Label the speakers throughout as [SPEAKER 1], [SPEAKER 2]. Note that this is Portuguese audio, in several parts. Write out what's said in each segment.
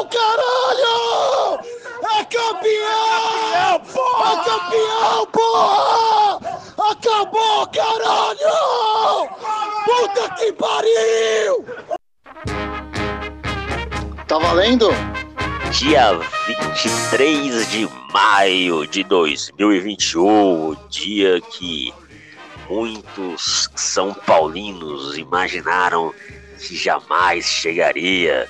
[SPEAKER 1] campeão, caralho! É campeão! É campeão, porra! Acabou, caralho! Puta que pariu!
[SPEAKER 2] Tá valendo?
[SPEAKER 3] Dia 23 de maio de 2021, o dia que muitos São Paulinos imaginaram que jamais chegaria.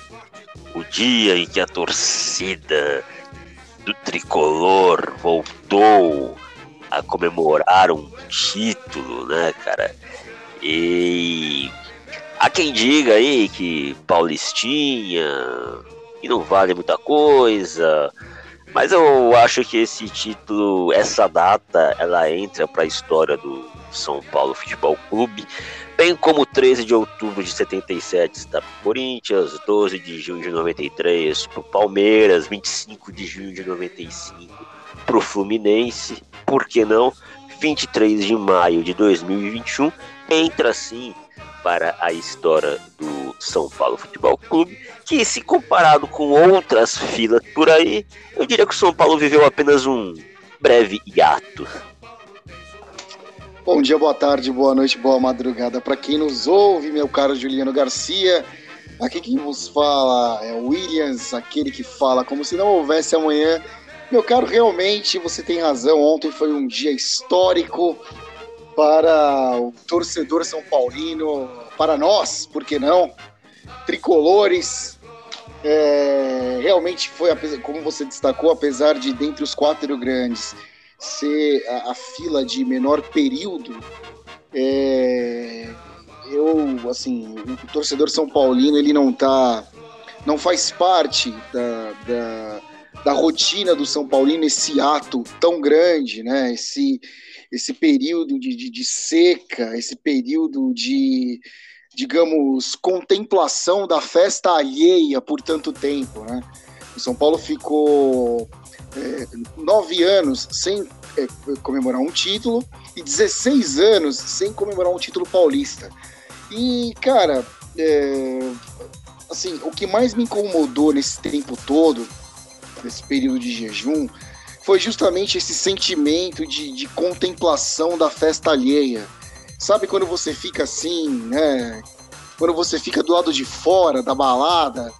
[SPEAKER 3] O dia em que a torcida do tricolor voltou a comemorar um título, né, cara? E há quem diga aí que Paulistinha e não vale muita coisa, mas eu acho que esse título, essa data, ela entra para a história do São Paulo Futebol Clube, bem como 13 de outubro de 77 está pro Corinthians, 12 de junho de 93 pro Palmeiras, 25 de junho de 95 pro Fluminense, por que não? 23 de maio de 2021 entra sim para a história do São Paulo Futebol Clube, que se comparado com outras filas por aí, eu diria que o São Paulo viveu apenas um breve hiato.
[SPEAKER 2] Bom dia, boa tarde, boa noite, boa madrugada para quem nos ouve, meu caro Juliano Garcia. Aqui quem vos fala é o Williams, aquele que fala como se não houvesse amanhã. Meu caro, realmente você tem razão. Ontem foi um dia histórico para o torcedor são paulino, para nós, por que não? Tricolores. É, realmente foi, como você destacou, apesar de dentre os quatro grandes ser a, a fila de menor período, é, eu, assim, o torcedor São Paulino, ele não tá, não faz parte da, da, da rotina do São Paulino esse ato tão grande, né? Esse, esse período de, de, de seca, esse período de, digamos, contemplação da festa alheia por tanto tempo, né? O São Paulo ficou é, nove anos sem é, comemorar um título e 16 anos sem comemorar um título paulista. E, cara, é, assim, o que mais me incomodou nesse tempo todo, nesse período de jejum, foi justamente esse sentimento de, de contemplação da festa alheia. Sabe quando você fica assim, né? Quando você fica do lado de fora da balada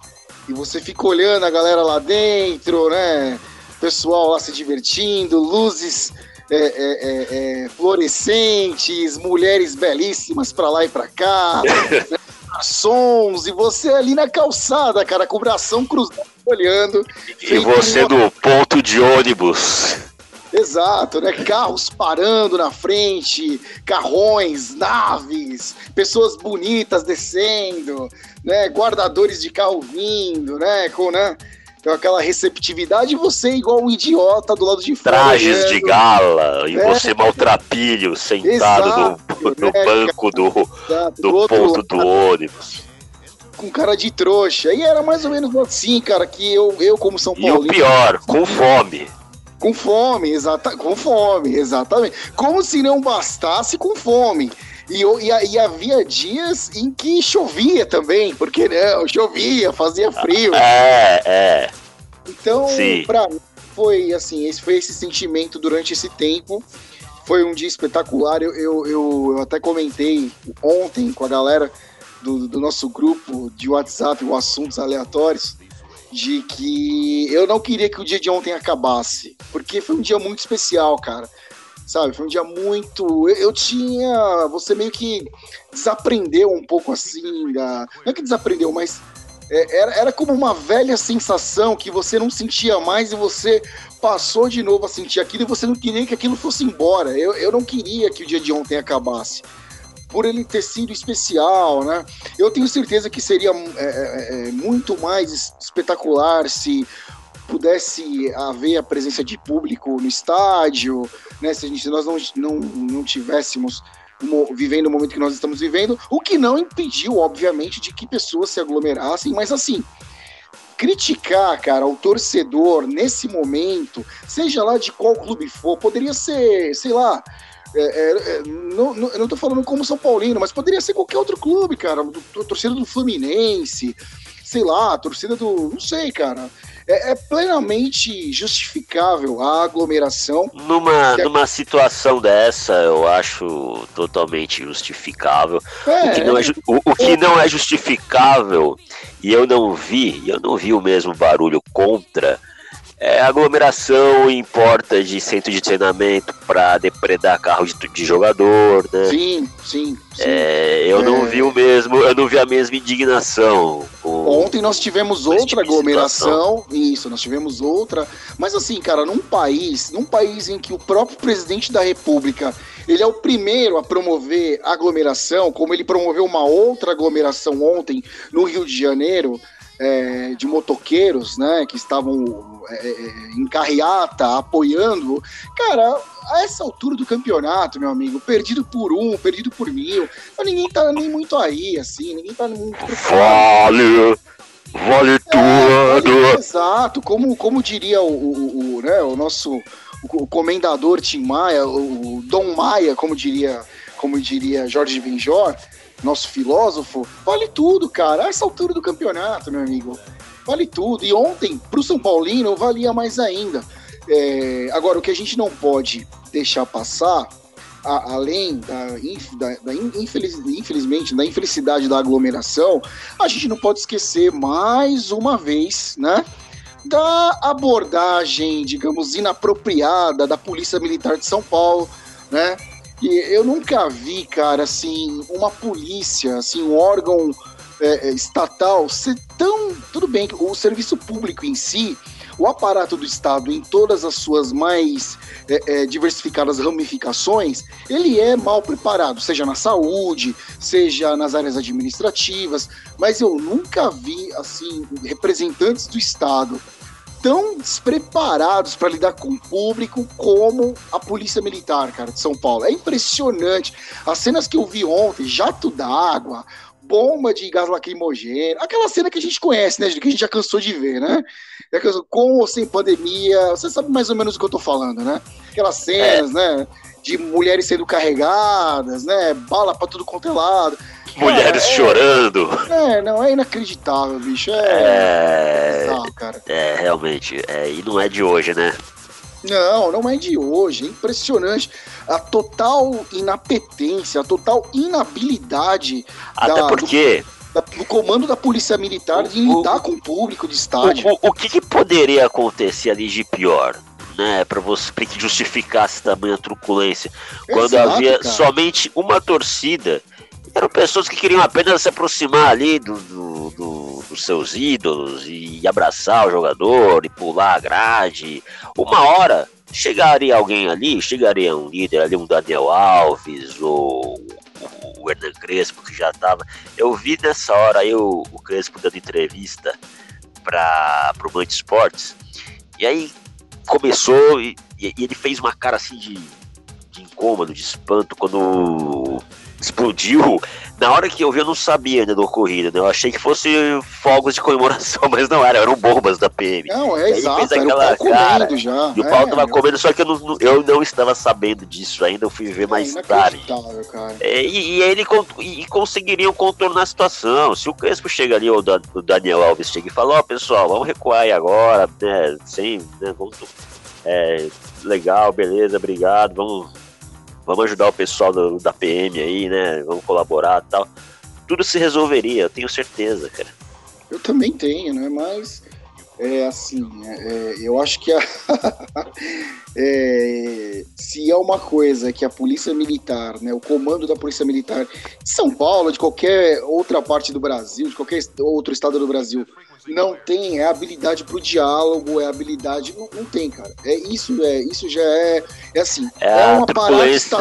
[SPEAKER 2] e você fica olhando a galera lá dentro, né? Pessoal lá se divertindo, luzes é, é, é, é fluorescentes, mulheres belíssimas para lá e para cá, né? sons, e você ali na calçada, cara, com o bração cruzado olhando.
[SPEAKER 3] E você no ponto de ônibus.
[SPEAKER 2] Exato, né? Carros parando na frente, carrões, naves, pessoas bonitas descendo, né? Guardadores de carro vindo, né? Com, né? Com aquela receptividade, você igual um idiota do lado de
[SPEAKER 3] fora. Trajes olhando. de gala, e né? você maltrapilho, sentado Exato, no, no né? banco do, do, do ponto lado. do ônibus
[SPEAKER 2] com cara de trouxa. E era mais ou menos assim, cara, que eu, eu como São Paulo.
[SPEAKER 3] E o pior, com fome.
[SPEAKER 2] Com fome, exata, com fome, exatamente. Como se não bastasse com fome. E, e, e, havia dias em que chovia também, porque não, chovia, fazia frio.
[SPEAKER 3] É, é.
[SPEAKER 2] Então, para mim, foi assim, esse foi esse sentimento durante esse tempo. Foi um dia espetacular. Eu, eu, eu, eu até comentei ontem com a galera do, do nosso grupo de WhatsApp, o Assuntos Aleatórios, de que eu não queria que o dia de ontem acabasse, porque foi um dia muito especial, cara. Sabe, foi um dia muito. Eu, eu tinha. Você meio que desaprendeu um pouco assim. Da... Não é que desaprendeu, mas é, era, era como uma velha sensação que você não sentia mais e você passou de novo a sentir aquilo e você não queria que aquilo fosse embora. Eu, eu não queria que o dia de ontem acabasse por ele ter sido especial, né? Eu tenho certeza que seria é, é, é, muito mais espetacular se pudesse haver a presença de público no estádio, né? Se, gente, se nós não, não, não tivéssemos vivendo o momento que nós estamos vivendo, o que não impediu, obviamente, de que pessoas se aglomerassem, mas assim, criticar, cara, o torcedor nesse momento, seja lá de qual clube for, poderia ser, sei lá, é, é, é, não, não, eu não tô falando como São Paulino, mas poderia ser qualquer outro clube, cara. Do, do, torcedor do Fluminense, sei lá, torcida do. Não sei, cara. É, é plenamente justificável a aglomeração.
[SPEAKER 3] Numa, que... numa situação dessa, eu acho totalmente justificável. É, o, que não é, o, o que não é justificável, e eu não vi, eu não vi o mesmo barulho contra é, aglomeração em porta de centro de treinamento para depredar carro de, de, jogador, né?
[SPEAKER 2] Sim, sim. sim.
[SPEAKER 3] É, eu é... não vi o mesmo, eu não vi a mesma indignação.
[SPEAKER 2] Ontem nós tivemos outra tipo aglomeração, isso, nós tivemos outra, mas assim, cara, num país, num país em que o próprio presidente da República ele é o primeiro a promover aglomeração, como ele promoveu uma outra aglomeração ontem no Rio de Janeiro, é, de motoqueiros, né, que estavam é, é, em carreata apoiando. Cara, a essa altura do campeonato, meu amigo, perdido por um, perdido por mil, ninguém tá nem muito aí, assim, ninguém tá muito
[SPEAKER 3] Vale! Vale é, tudo!
[SPEAKER 2] exato, como, como diria o, o, o, né, o nosso o comendador Tim Maia, o Dom Maia, como diria, como diria Jorge Benjor, nosso filósofo, vale tudo, cara. A essa altura do campeonato, meu amigo. Vale tudo. E ontem, pro São Paulino, valia mais ainda. É, agora, o que a gente não pode deixar passar, a, além da, da, da infeliz, infelizmente, da infelicidade da aglomeração, a gente não pode esquecer mais uma vez, né? Da abordagem, digamos, inapropriada da Polícia Militar de São Paulo, né? E eu nunca vi, cara, assim, uma polícia, assim, um órgão é, é estatal ser tão. Tudo bem, o serviço público em si, o aparato do Estado, em todas as suas mais é, é, diversificadas ramificações, ele é mal preparado, seja na saúde, seja nas áreas administrativas, mas eu nunca vi, assim, representantes do Estado tão despreparados para lidar com o público como a Polícia Militar, cara, de São Paulo. É impressionante. As cenas que eu vi ontem, jato d'água, bomba de gás lacrimogêneo, aquela cena que a gente conhece, né, que a gente já cansou de ver, né? Com ou sem pandemia, você sabe mais ou menos o que eu tô falando, né? Aquelas cenas, é. né, de mulheres sendo carregadas, né, bala para tudo quanto é lado.
[SPEAKER 3] Mulheres é, chorando.
[SPEAKER 2] É, não, é inacreditável, bicho. É,
[SPEAKER 3] é, bizarro, cara. é realmente. É, e não é de hoje, né?
[SPEAKER 2] Não, não é de hoje. É impressionante. A total inapetência, a total inabilidade.
[SPEAKER 3] Até da, porque.
[SPEAKER 2] Do, da, do comando da Polícia Militar de lidar com o público de estádio.
[SPEAKER 3] O, o, o que, que, poderia acontecer ali de pior? Né, para você ter que justificar essa tamanha truculência. Quando Exato, havia cara. somente uma torcida eram pessoas que queriam apenas se aproximar ali do, do, do, dos seus ídolos e abraçar o jogador e pular a grade. Uma hora chegaria alguém ali, chegaria um líder ali, um Daniel Alves ou o Hernan Crespo que já estava. Eu vi nessa hora aí o, o Crespo dando entrevista para o Band Esportes e aí começou e, e, ele fez uma cara assim de, de incômodo, de espanto quando explodiu. Na hora que eu vi, eu não sabia ainda do ocorrido, né? Eu achei que fosse fogos de comemoração, mas não era, eram bombas da PM.
[SPEAKER 2] Não, é exato, fez aquela cara, já.
[SPEAKER 3] E o é, pau tava comendo, só que eu não, eu não estava sabendo disso ainda, eu fui ver é mais tarde. É, e, e ele e conseguiriam contornar a situação. Se o Crespo chega ali, ou o Daniel Alves chega e fala, ó, oh, pessoal, vamos recuar aí agora, né? Sem, né? Vamos, é, legal, beleza, obrigado, vamos vamos ajudar o pessoal do, da PM aí, né? Vamos colaborar e tal. Tudo se resolveria, eu tenho certeza, cara.
[SPEAKER 2] Eu também tenho, né? Mas é assim, é, eu acho que a, é, se é uma coisa que a polícia militar, né, o comando da polícia militar de São Paulo, de qualquer outra parte do Brasil, de qualquer outro estado do Brasil, não tem é habilidade para o diálogo, é habilidade. Não, não, tem, cara. É isso, é, isso já é. É assim.
[SPEAKER 3] É, é uma truculência.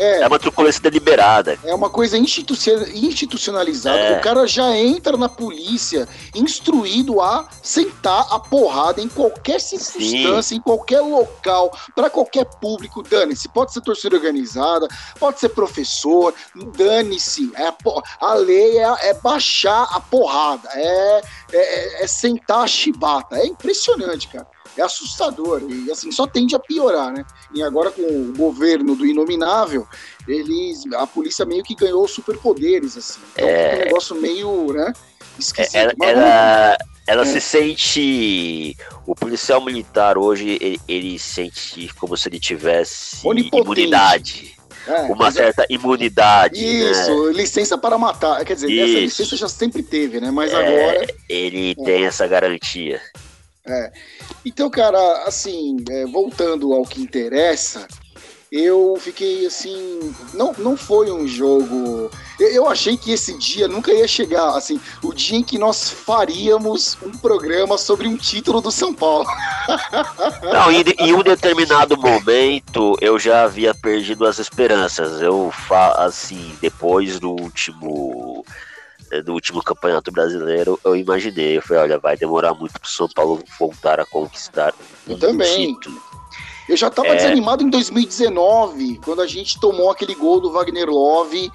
[SPEAKER 3] É, é uma truculência deliberada.
[SPEAKER 2] É uma coisa institucionalizada. É. O cara já entra na polícia instruído a sentar a porrada em qualquer circunstância, Sim. em qualquer local, para qualquer público. Dane-se. Pode ser torcida organizada, pode ser professor, dane-se. É a, a lei é, é baixar a porrada. É é, é, é sentar a chibata. É impressionante, cara. É assustador. E assim, só tende a piorar, né? E agora com o governo do Inominável, eles. A polícia meio que ganhou superpoderes, assim. Então é um negócio meio, né?
[SPEAKER 3] Esquisito, ela, ela, ela é. se sente. O policial militar hoje, ele, ele sente como se ele tivesse imunidade. É, uma certa imunidade.
[SPEAKER 2] Né? Isso,
[SPEAKER 3] né?
[SPEAKER 2] licença para matar. Quer dizer, Isso. essa licença já sempre teve, né? Mas é, agora.
[SPEAKER 3] Ele é. tem essa garantia.
[SPEAKER 2] É. Então, cara, assim, é, voltando ao que interessa, eu fiquei assim. Não, não foi um jogo. Eu, eu, achei que esse dia nunca ia chegar. Assim, o dia em que nós faríamos um programa sobre um título do São Paulo.
[SPEAKER 3] Não, em, em um determinado momento eu já havia perdido as esperanças. Eu, assim, depois do último do último campeonato brasileiro, eu imaginei, eu falei, olha, vai demorar muito pro São Paulo voltar a conquistar
[SPEAKER 2] um também. título. Eu já estava é... desanimado em 2019, quando a gente tomou aquele gol do Wagner Love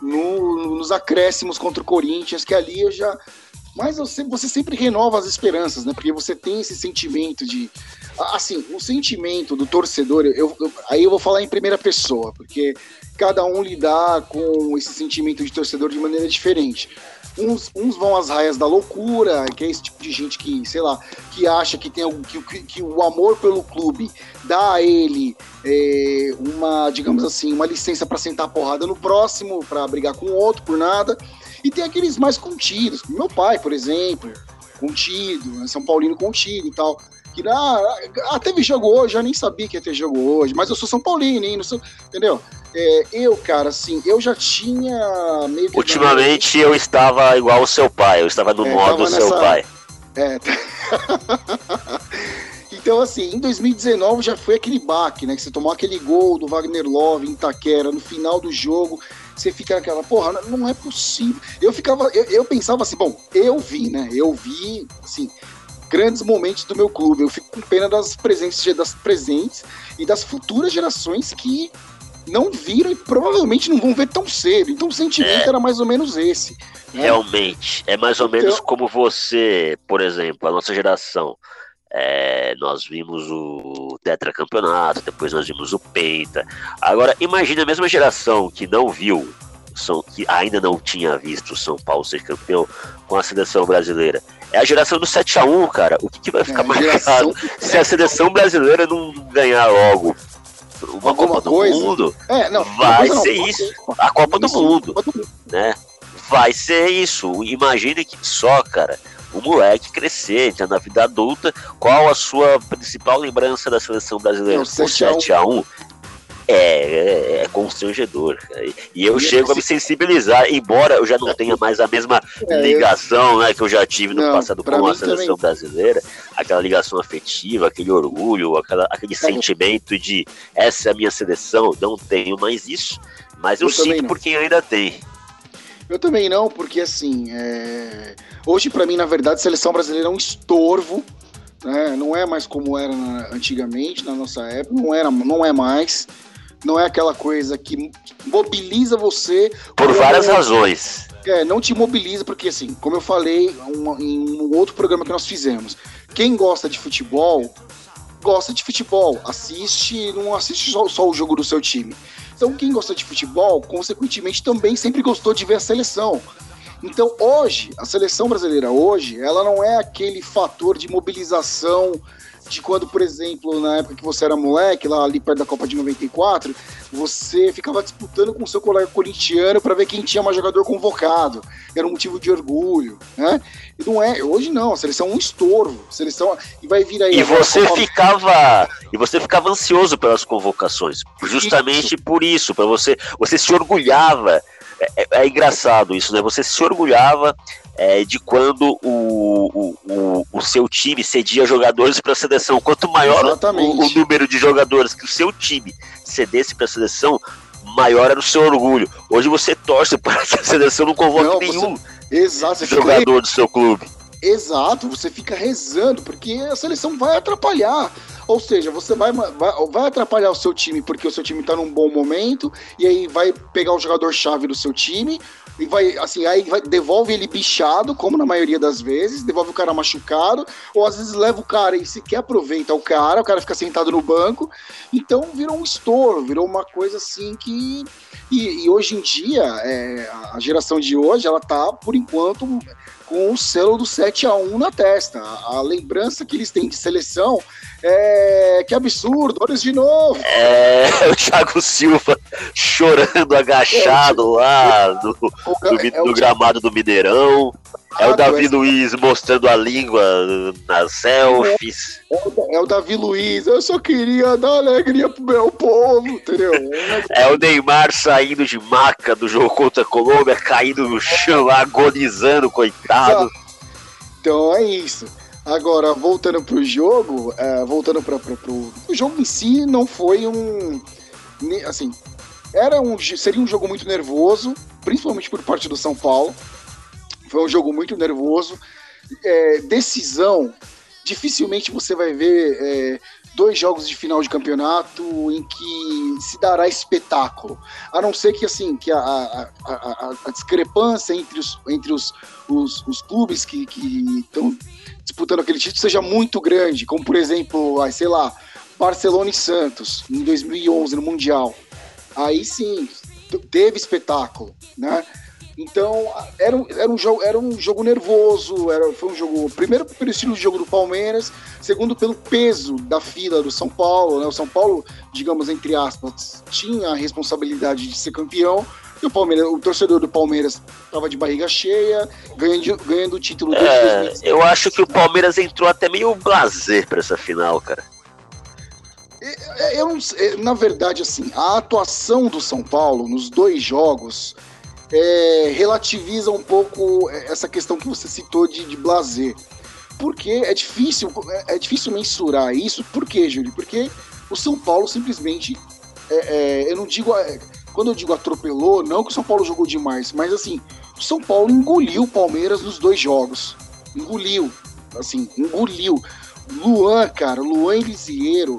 [SPEAKER 2] no, nos acréscimos contra o Corinthians, que ali eu já. Mas você sempre renova as esperanças, né? Porque você tem esse sentimento de. Assim, o sentimento do torcedor, eu, eu, aí eu vou falar em primeira pessoa, porque cada um lidar com esse sentimento de torcedor de maneira diferente. Uns, uns vão às raias da loucura, que é esse tipo de gente que, sei lá, que acha que tem que, que, que o amor pelo clube dá a ele é, uma, digamos assim, uma licença para sentar porrada no próximo, para brigar com o outro por nada. E tem aqueles mais contidos, meu pai, por exemplo, contido, São Paulino contido e tal. Que ah, ah, teve jogo hoje, eu nem sabia que ia ter jogo hoje, mas eu sou São Paulino, hein? Não sou, entendeu? É, eu, cara, assim, eu já tinha meio que.
[SPEAKER 3] Ultimamente eu estava igual o seu pai, eu estava no é, modo nessa... seu pai. É.
[SPEAKER 2] então, assim, em 2019 já foi aquele baque, né? Que você tomou aquele gol do Wagner Love em Itaquera no final do jogo. Você fica naquela, porra, não é possível. Eu ficava, eu, eu pensava assim, bom, eu vi, né? Eu vi, assim, grandes momentos do meu clube. Eu fico com pena das presentes, das presentes e das futuras gerações que não viram e provavelmente não vão ver tão cedo. Então o sentimento é, era mais ou menos esse.
[SPEAKER 3] Né? Realmente. É mais ou menos então, como você, por exemplo, a nossa geração. É, nós vimos o tetracampeonato, depois nós vimos o Penta. Agora, imagine a mesma geração que não viu, São, que ainda não tinha visto o São Paulo ser campeão com a seleção brasileira. É a geração do 7 a 1 cara. O que, que vai ficar é, marcado geração... se a seleção brasileira não ganhar logo uma Alguma Copa do coisa? Mundo, é, não, vai não, ser não, isso. A Copa do Mundo, né? Vai ser isso. Imagine que só, cara, o moleque crescer, entrar na vida adulta, qual a sua principal lembrança da seleção brasileira? o 7 a 1 é, é, é constrangedor. Cara. E eu e chego a me sensibilizar, embora eu já não tenha mais a mesma é, ligação né, que eu já tive no não, passado com a seleção também. brasileira, aquela ligação afetiva, aquele orgulho, aquela, aquele sentimento de essa é a minha seleção, não tenho mais isso, mas eu, eu sinto por quem ainda tem.
[SPEAKER 2] Eu também não, porque assim, é... hoje para mim, na verdade, a seleção brasileira é um estorvo né? não é mais como era antigamente, na nossa época, não, era, não é mais não é aquela coisa que mobiliza você.
[SPEAKER 3] Por várias razões.
[SPEAKER 2] É, não te mobiliza, porque assim, como eu falei em um outro programa que nós fizemos, quem gosta de futebol, gosta de futebol, assiste, não assiste só, só o jogo do seu time. Então, quem gosta de futebol, consequentemente, também sempre gostou de ver a seleção. Então, hoje, a seleção brasileira hoje, ela não é aquele fator de mobilização de quando, por exemplo, na época que você era moleque, lá ali perto da Copa de 94, você ficava disputando com seu colega corintiano para ver quem tinha mais jogador convocado. Era um motivo de orgulho, né? E não é, hoje não, a seleção é um estorvo. Seleção e vai vir aí.
[SPEAKER 3] E você Copa... ficava, e você ficava ansioso pelas convocações, justamente isso. por isso, para você, você se orgulhava é, é, é, engraçado isso, né? Você se orgulhava é, de quando o, o, o, seu time cedia jogadores para a seleção. Quanto maior o, o, número de jogadores que o seu time cedesse para a seleção, maior era o seu orgulho. Hoje você torce para que a seleção não convoque não, nenhum
[SPEAKER 2] exato,
[SPEAKER 3] jogador do seu clube.
[SPEAKER 2] Exato, você fica rezando, porque a seleção vai atrapalhar. Ou seja, você vai, vai, vai atrapalhar o seu time porque o seu time está num bom momento, e aí vai pegar o jogador-chave do seu time, e vai, assim, aí vai, devolve ele bichado, como na maioria das vezes, devolve o cara machucado, ou às vezes leva o cara e sequer aproveita o cara, o cara fica sentado no banco, então virou um estouro, virou uma coisa assim que. E, e hoje em dia, é, a geração de hoje, ela tá, por enquanto, com o selo do 7 a 1 na testa. A, a lembrança que eles têm de seleção é que absurdo, olha de novo.
[SPEAKER 3] É, o Thiago Silva chorando agachado é, lá no, no, é no gramado do Mineirão. É o Davi Luiz mostrando a língua nas selfies.
[SPEAKER 2] É, é, o Davi Luiz, eu só queria dar alegria pro meu povo, entendeu?
[SPEAKER 3] É o Neymar saindo de maca do jogo contra a Colômbia, caindo no chão, agonizando, coitado.
[SPEAKER 2] Então é isso. Agora, voltando pro jogo, é, voltando para pro, pro, o jogo em si não foi um. Assim, era um, seria um jogo muito nervoso, principalmente por parte do São Paulo. Foi um jogo muito nervoso. É, decisão, dificilmente você vai ver é, dois jogos de final de campeonato em que se dará espetáculo. A não ser que assim que a, a, a, a discrepância entre os, entre os, os, os clubes que estão disputando aquele título seja muito grande, como por exemplo, sei lá, Barcelona e Santos em 2011 no Mundial. Aí sim, teve espetáculo, né? Então, era um, era um, jogo, era um jogo nervoso, era, foi um jogo, primeiro pelo estilo de jogo do Palmeiras, segundo pelo peso da fila do São Paulo, né? O São Paulo, digamos, entre aspas, tinha a responsabilidade de ser campeão, e o Palmeiras, o torcedor do Palmeiras estava de barriga cheia, ganhando, ganhando o título
[SPEAKER 3] é, Eu acho que o Palmeiras entrou até meio blazer para essa final, cara.
[SPEAKER 2] Eu, eu, na verdade, assim, a atuação do São Paulo nos dois jogos é, relativiza um pouco essa questão que você citou de, de blazer. Porque é difícil, é, é difícil mensurar isso. Por quê, Júlio? Porque o São Paulo simplesmente. É, é, eu não digo. É, quando eu digo atropelou, não que o São Paulo jogou demais, mas assim, o São Paulo engoliu o Palmeiras nos dois jogos. Engoliu. Assim, engoliu. Luan, cara, Luan e Lisieiro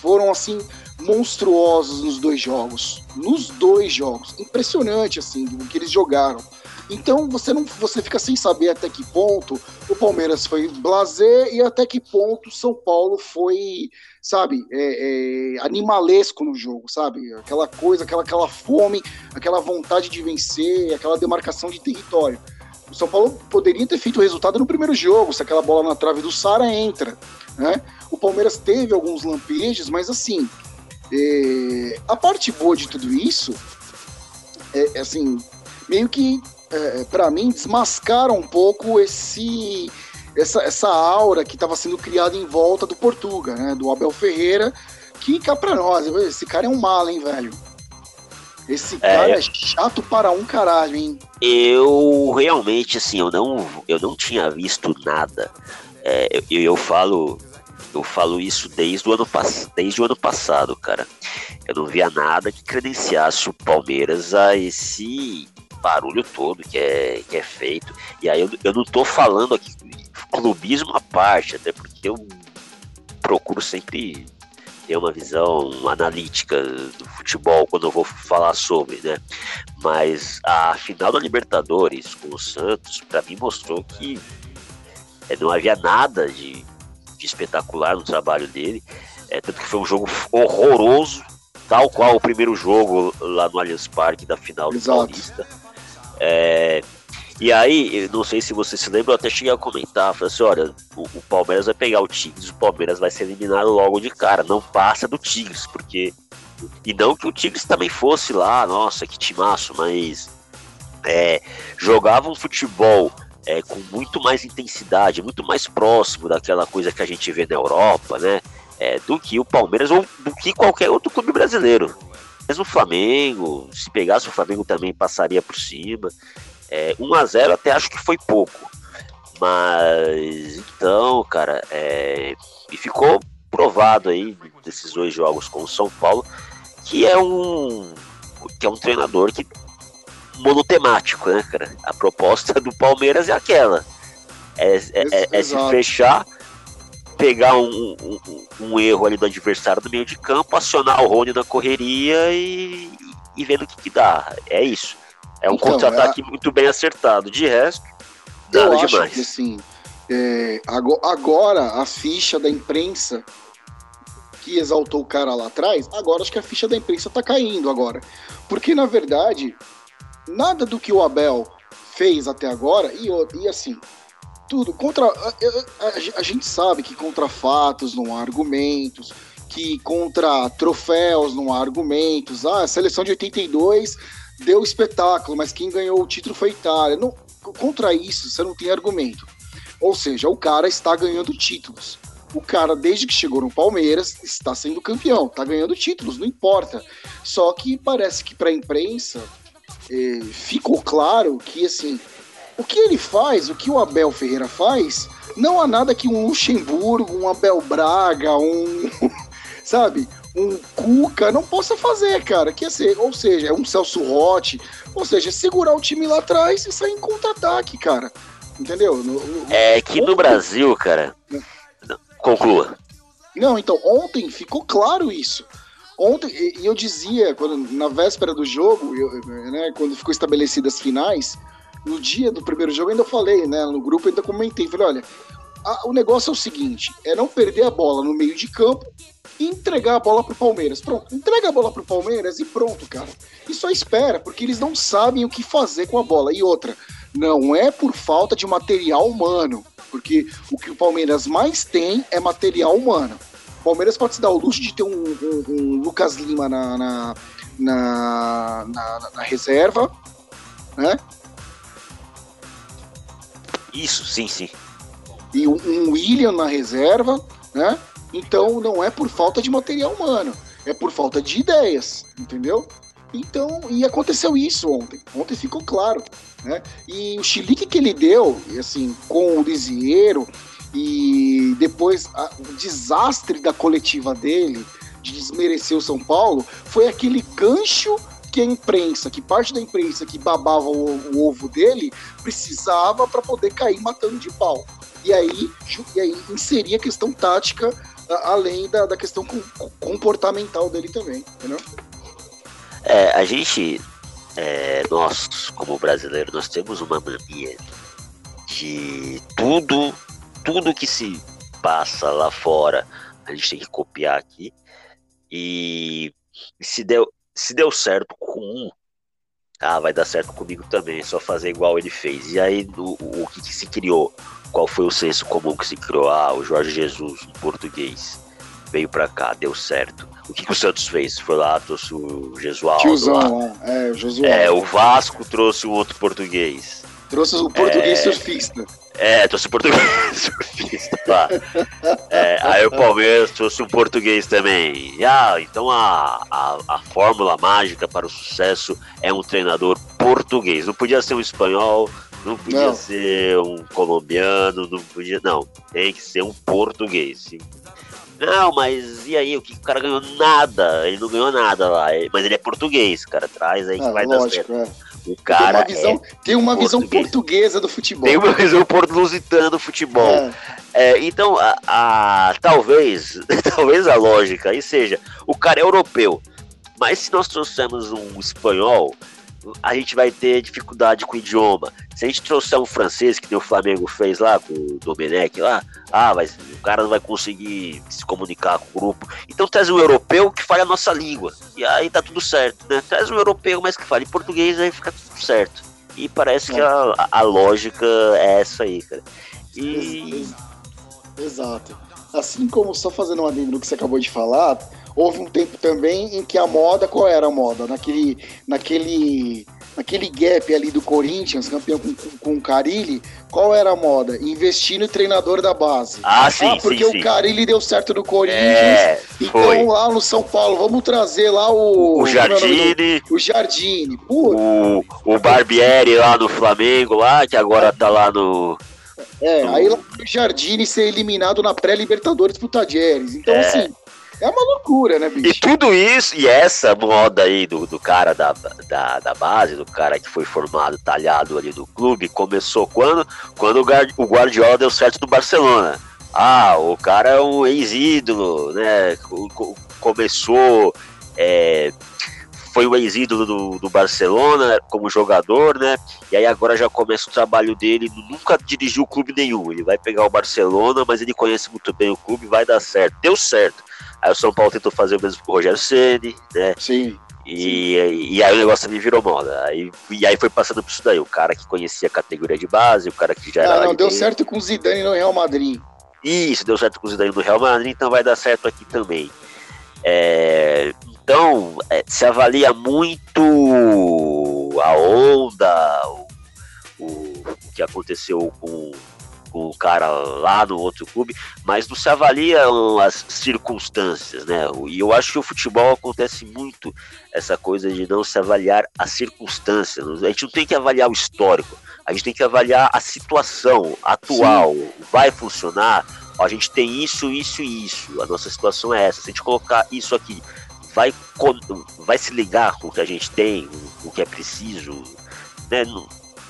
[SPEAKER 2] foram assim monstruosos nos dois jogos. Nos dois jogos. Impressionante, assim, o que eles jogaram. Então você não você fica sem saber até que ponto o Palmeiras foi blazer e até que ponto São Paulo foi, sabe, é, é, animalesco no jogo, sabe? Aquela coisa, aquela, aquela fome, aquela vontade de vencer, aquela demarcação de território. O São Paulo poderia ter feito o resultado no primeiro jogo, se aquela bola na trave do Sara entra, né? O Palmeiras teve alguns lampejos, mas assim, é, a parte boa de tudo isso é, é assim, meio que é, para mim desmascara um pouco esse essa, essa aura que estava sendo criada em volta do Portuga, né, do Abel Ferreira, que cá para nós, esse cara é um mal, hein, velho. Esse é, cara é, é chato para um caralho, hein?
[SPEAKER 3] Eu realmente, assim, eu não, eu não tinha visto nada. É, eu, eu falo eu falo isso desde o ano, desde o ano passado, cara. Eu não via nada que credenciasse o Palmeiras a esse barulho todo que é, que é feito. E aí eu, eu não tô falando aqui clubismo à parte, até porque eu procuro sempre ter uma visão analítica do futebol quando eu vou falar sobre, né? Mas a final da Libertadores com o Santos, para mim, mostrou que é, não havia nada de de espetacular no trabalho dele. É, tanto que foi um jogo horroroso, tal qual o primeiro jogo lá no Allianz Parque da final do Exato. Paulista. É, e aí, não sei se você se lembra, eu até cheguei a comentar, falei assim, olha, o, o, Palmeiras vai pegar o Tigres, o Palmeiras vai ser eliminado logo de cara, não passa do Tigres, porque... E não que o Tigres também fosse lá, nossa, que timaço, mas... É, jogava um futebol é, com muito mais intensidade, muito mais próximo daquela coisa que a gente vê na Europa, né? É, do que o Palmeiras ou do que qualquer outro clube brasileiro. Mesmo o Flamengo, se pegasse o Flamengo também passaria por cima. É, 1 a 0 até acho que foi pouco. Mas então, cara, é, e ficou provado aí desses dois jogos com o São Paulo que é um que é um treinador que monotemático, né, cara? A proposta do Palmeiras é aquela. É, é, é, é se fechar, pegar um, um, um, erro ali do adversário do meio de campo, acionar o Rony na correria e, e vendo o que, que dá. É isso. É um então, contra-ataque é muito bem acertado. De resto, nada eu demais.
[SPEAKER 2] Que, assim, agora a ficha da imprensa que exaltou o cara lá atrás, agora acho que a ficha da imprensa tá caindo agora. Porque, na verdade, nada do que o Abel fez até agora, e, e assim, tudo. Contra, a, a, a, gente sabe que contra fatos não há argumentos, que contra troféus não há argumentos. Ah, a seleção de 82 deu espetáculo, mas quem ganhou o título foi a Itália. Não, contra isso, você não tem argumento. Ou seja, o cara está ganhando títulos. O cara, desde que chegou no Palmeiras, está sendo campeão, está ganhando títulos, não importa. Só que parece que para a imprensa eh, ficou claro que assim, o que ele faz, o que o Abel Ferreira faz, não há nada que um Luxemburgo, um Abel Braga, um. sabe? Um Cuca não possa fazer, cara. Que ser, ou seja, é um Celso Rotti, ou seja, segurar o time lá atrás e sair em contra-ataque, cara. Entendeu? No,
[SPEAKER 3] no, é que no Brasil, cara. Conclua.
[SPEAKER 2] Não, então, ontem ficou claro isso. Ontem, e eu dizia, quando, na véspera do jogo, eu, né, quando ficou estabelecidas as finais, no dia do primeiro jogo, ainda falei, né? No grupo ainda comentei, falei, olha, a, o negócio é o seguinte: é não perder a bola no meio de campo e entregar a bola pro Palmeiras. Pronto, entrega a bola pro Palmeiras e pronto, cara. E só espera, porque eles não sabem o que fazer com a bola. E outra, não é por falta de material humano, porque o que o Palmeiras mais tem é material humano. O Palmeiras pode se dar o luxo de ter um, um, um Lucas Lima na, na, na, na, na reserva, né?
[SPEAKER 3] Isso, sim, sim.
[SPEAKER 2] E um, um William na reserva, né? Então não é por falta de material humano, é por falta de ideias, entendeu? Então, e aconteceu isso ontem. Ontem ficou claro, né? E o chilique que ele deu, assim, com o Lisieiro e depois a, o desastre da coletiva dele de desmerecer o São Paulo, foi aquele gancho que a imprensa, que parte da imprensa que babava o, o ovo dele, precisava para poder cair matando de pau. E aí, e aí inserir a questão tática além da, da questão comportamental dele também, entendeu?
[SPEAKER 3] É, a gente, é, nós como brasileiros, nós temos uma mania de tudo, tudo que se passa lá fora, a gente tem que copiar aqui. E se deu, se deu certo com um, ah, vai dar certo comigo também, é só fazer igual ele fez. E aí, o, o que, que, se criou? Qual foi o senso comum que se criou? Ah, o Jorge Jesus, português, veio pra cá, deu certo. O que, que o Santos fez? Foi lá, trouxe o Jesualdo.
[SPEAKER 2] Tiozão, lá. é, o Jesualdo.
[SPEAKER 3] É, o Vasco trouxe um outro português.
[SPEAKER 2] Trouxe o português é... surfista.
[SPEAKER 3] É, trouxe o português surfista lá. É, aí o Palmeiras trouxe um português também. E, ah, então a, a, a fórmula mágica para o sucesso é um treinador português. Não podia ser um espanhol, não podia não. ser um colombiano, não podia. Não, tem que ser um português. Não, mas e aí? O que o cara ganhou? Nada. Ele não ganhou nada lá. Mas ele é português, cara. Traz aí que ah, vai lógico, dar certo. É. O cara
[SPEAKER 2] tem uma visão, é tem uma visão portuguesa do futebol.
[SPEAKER 3] Tem uma visão portulusitana do futebol. É. É, então, a, a, talvez, talvez a lógica aí seja, o cara é europeu, mas se nós trouxermos um espanhol, a gente vai ter dificuldade com o idioma. Se a gente trouxer um francês, que o Flamengo fez lá, com o Domenech lá, ah, mas o cara não vai conseguir se comunicar com o grupo. Então traz um europeu que fale a nossa língua. E aí tá tudo certo, né? Traz um europeu, mas que fale português, aí fica tudo certo. E parece é. que a, a, lógica é essa aí, cara. E.
[SPEAKER 2] Exato. Assim como, só fazendo um adendo que você acabou de falar, houve um tempo também em que a moda, qual era a moda? Naquele, naquele, naquele gap ali do Corinthians, campeão com, com, o Carilli, qual era a moda? Investir no treinador da base.
[SPEAKER 3] Ah, sim, ah,
[SPEAKER 2] porque
[SPEAKER 3] sim,
[SPEAKER 2] o Carilli deu certo no Corinthians. É, então lá no São Paulo, vamos trazer lá o...
[SPEAKER 3] O Jardine.
[SPEAKER 2] O Jardine.
[SPEAKER 3] O, o Barbieri lá no Flamengo, lá, que agora tá lá no...
[SPEAKER 2] É, aí lá o Jardine ser eliminado na pré-Libertadores pro Tadieres. Então, é. assim, é uma loucura, né, bicho?
[SPEAKER 3] E tudo isso, e essa moda aí do, do cara da, da, da base, do cara que foi formado, talhado ali do clube, começou quando? Quando o Guardiola deu certo do Barcelona. Ah, o cara é um ex-ídolo, né? Começou. É, foi o ex-ídolo do, do, Barcelona como jogador, né? E aí agora já começa o trabalho dele. Nunca dirigiu clube nenhum. Ele vai pegar o Barcelona, mas ele conhece muito bem o clube, vai dar certo. Deu certo. Aí o São Paulo tentou fazer o mesmo com o Rogério Ceni, né?
[SPEAKER 2] Sim.
[SPEAKER 3] E, e aí o negócio me virou moda. Aí, e aí foi passando por isso daí. O cara que conhecia a categoria de base, o cara que já era.
[SPEAKER 2] Não, deu certo com o Zidane no Real Madrid.
[SPEAKER 3] Isso, deu certo com o Zidane no Real Madrid, então vai dar certo aqui também. É, então, é, se avalia muito a onda, o, o que aconteceu com com o cara lá no outro clube, mas não se avaliam as circunstâncias, né? E eu acho que o futebol acontece muito essa coisa de não se avaliar as circunstâncias. A gente não tem que avaliar o histórico, a gente tem que avaliar a situação atual. Sim. Vai funcionar? a gente tem isso, isso e isso. A nossa situação é essa. Se a gente colocar isso aqui, vai, vai se ligar com o que a gente tem, o que é preciso, né?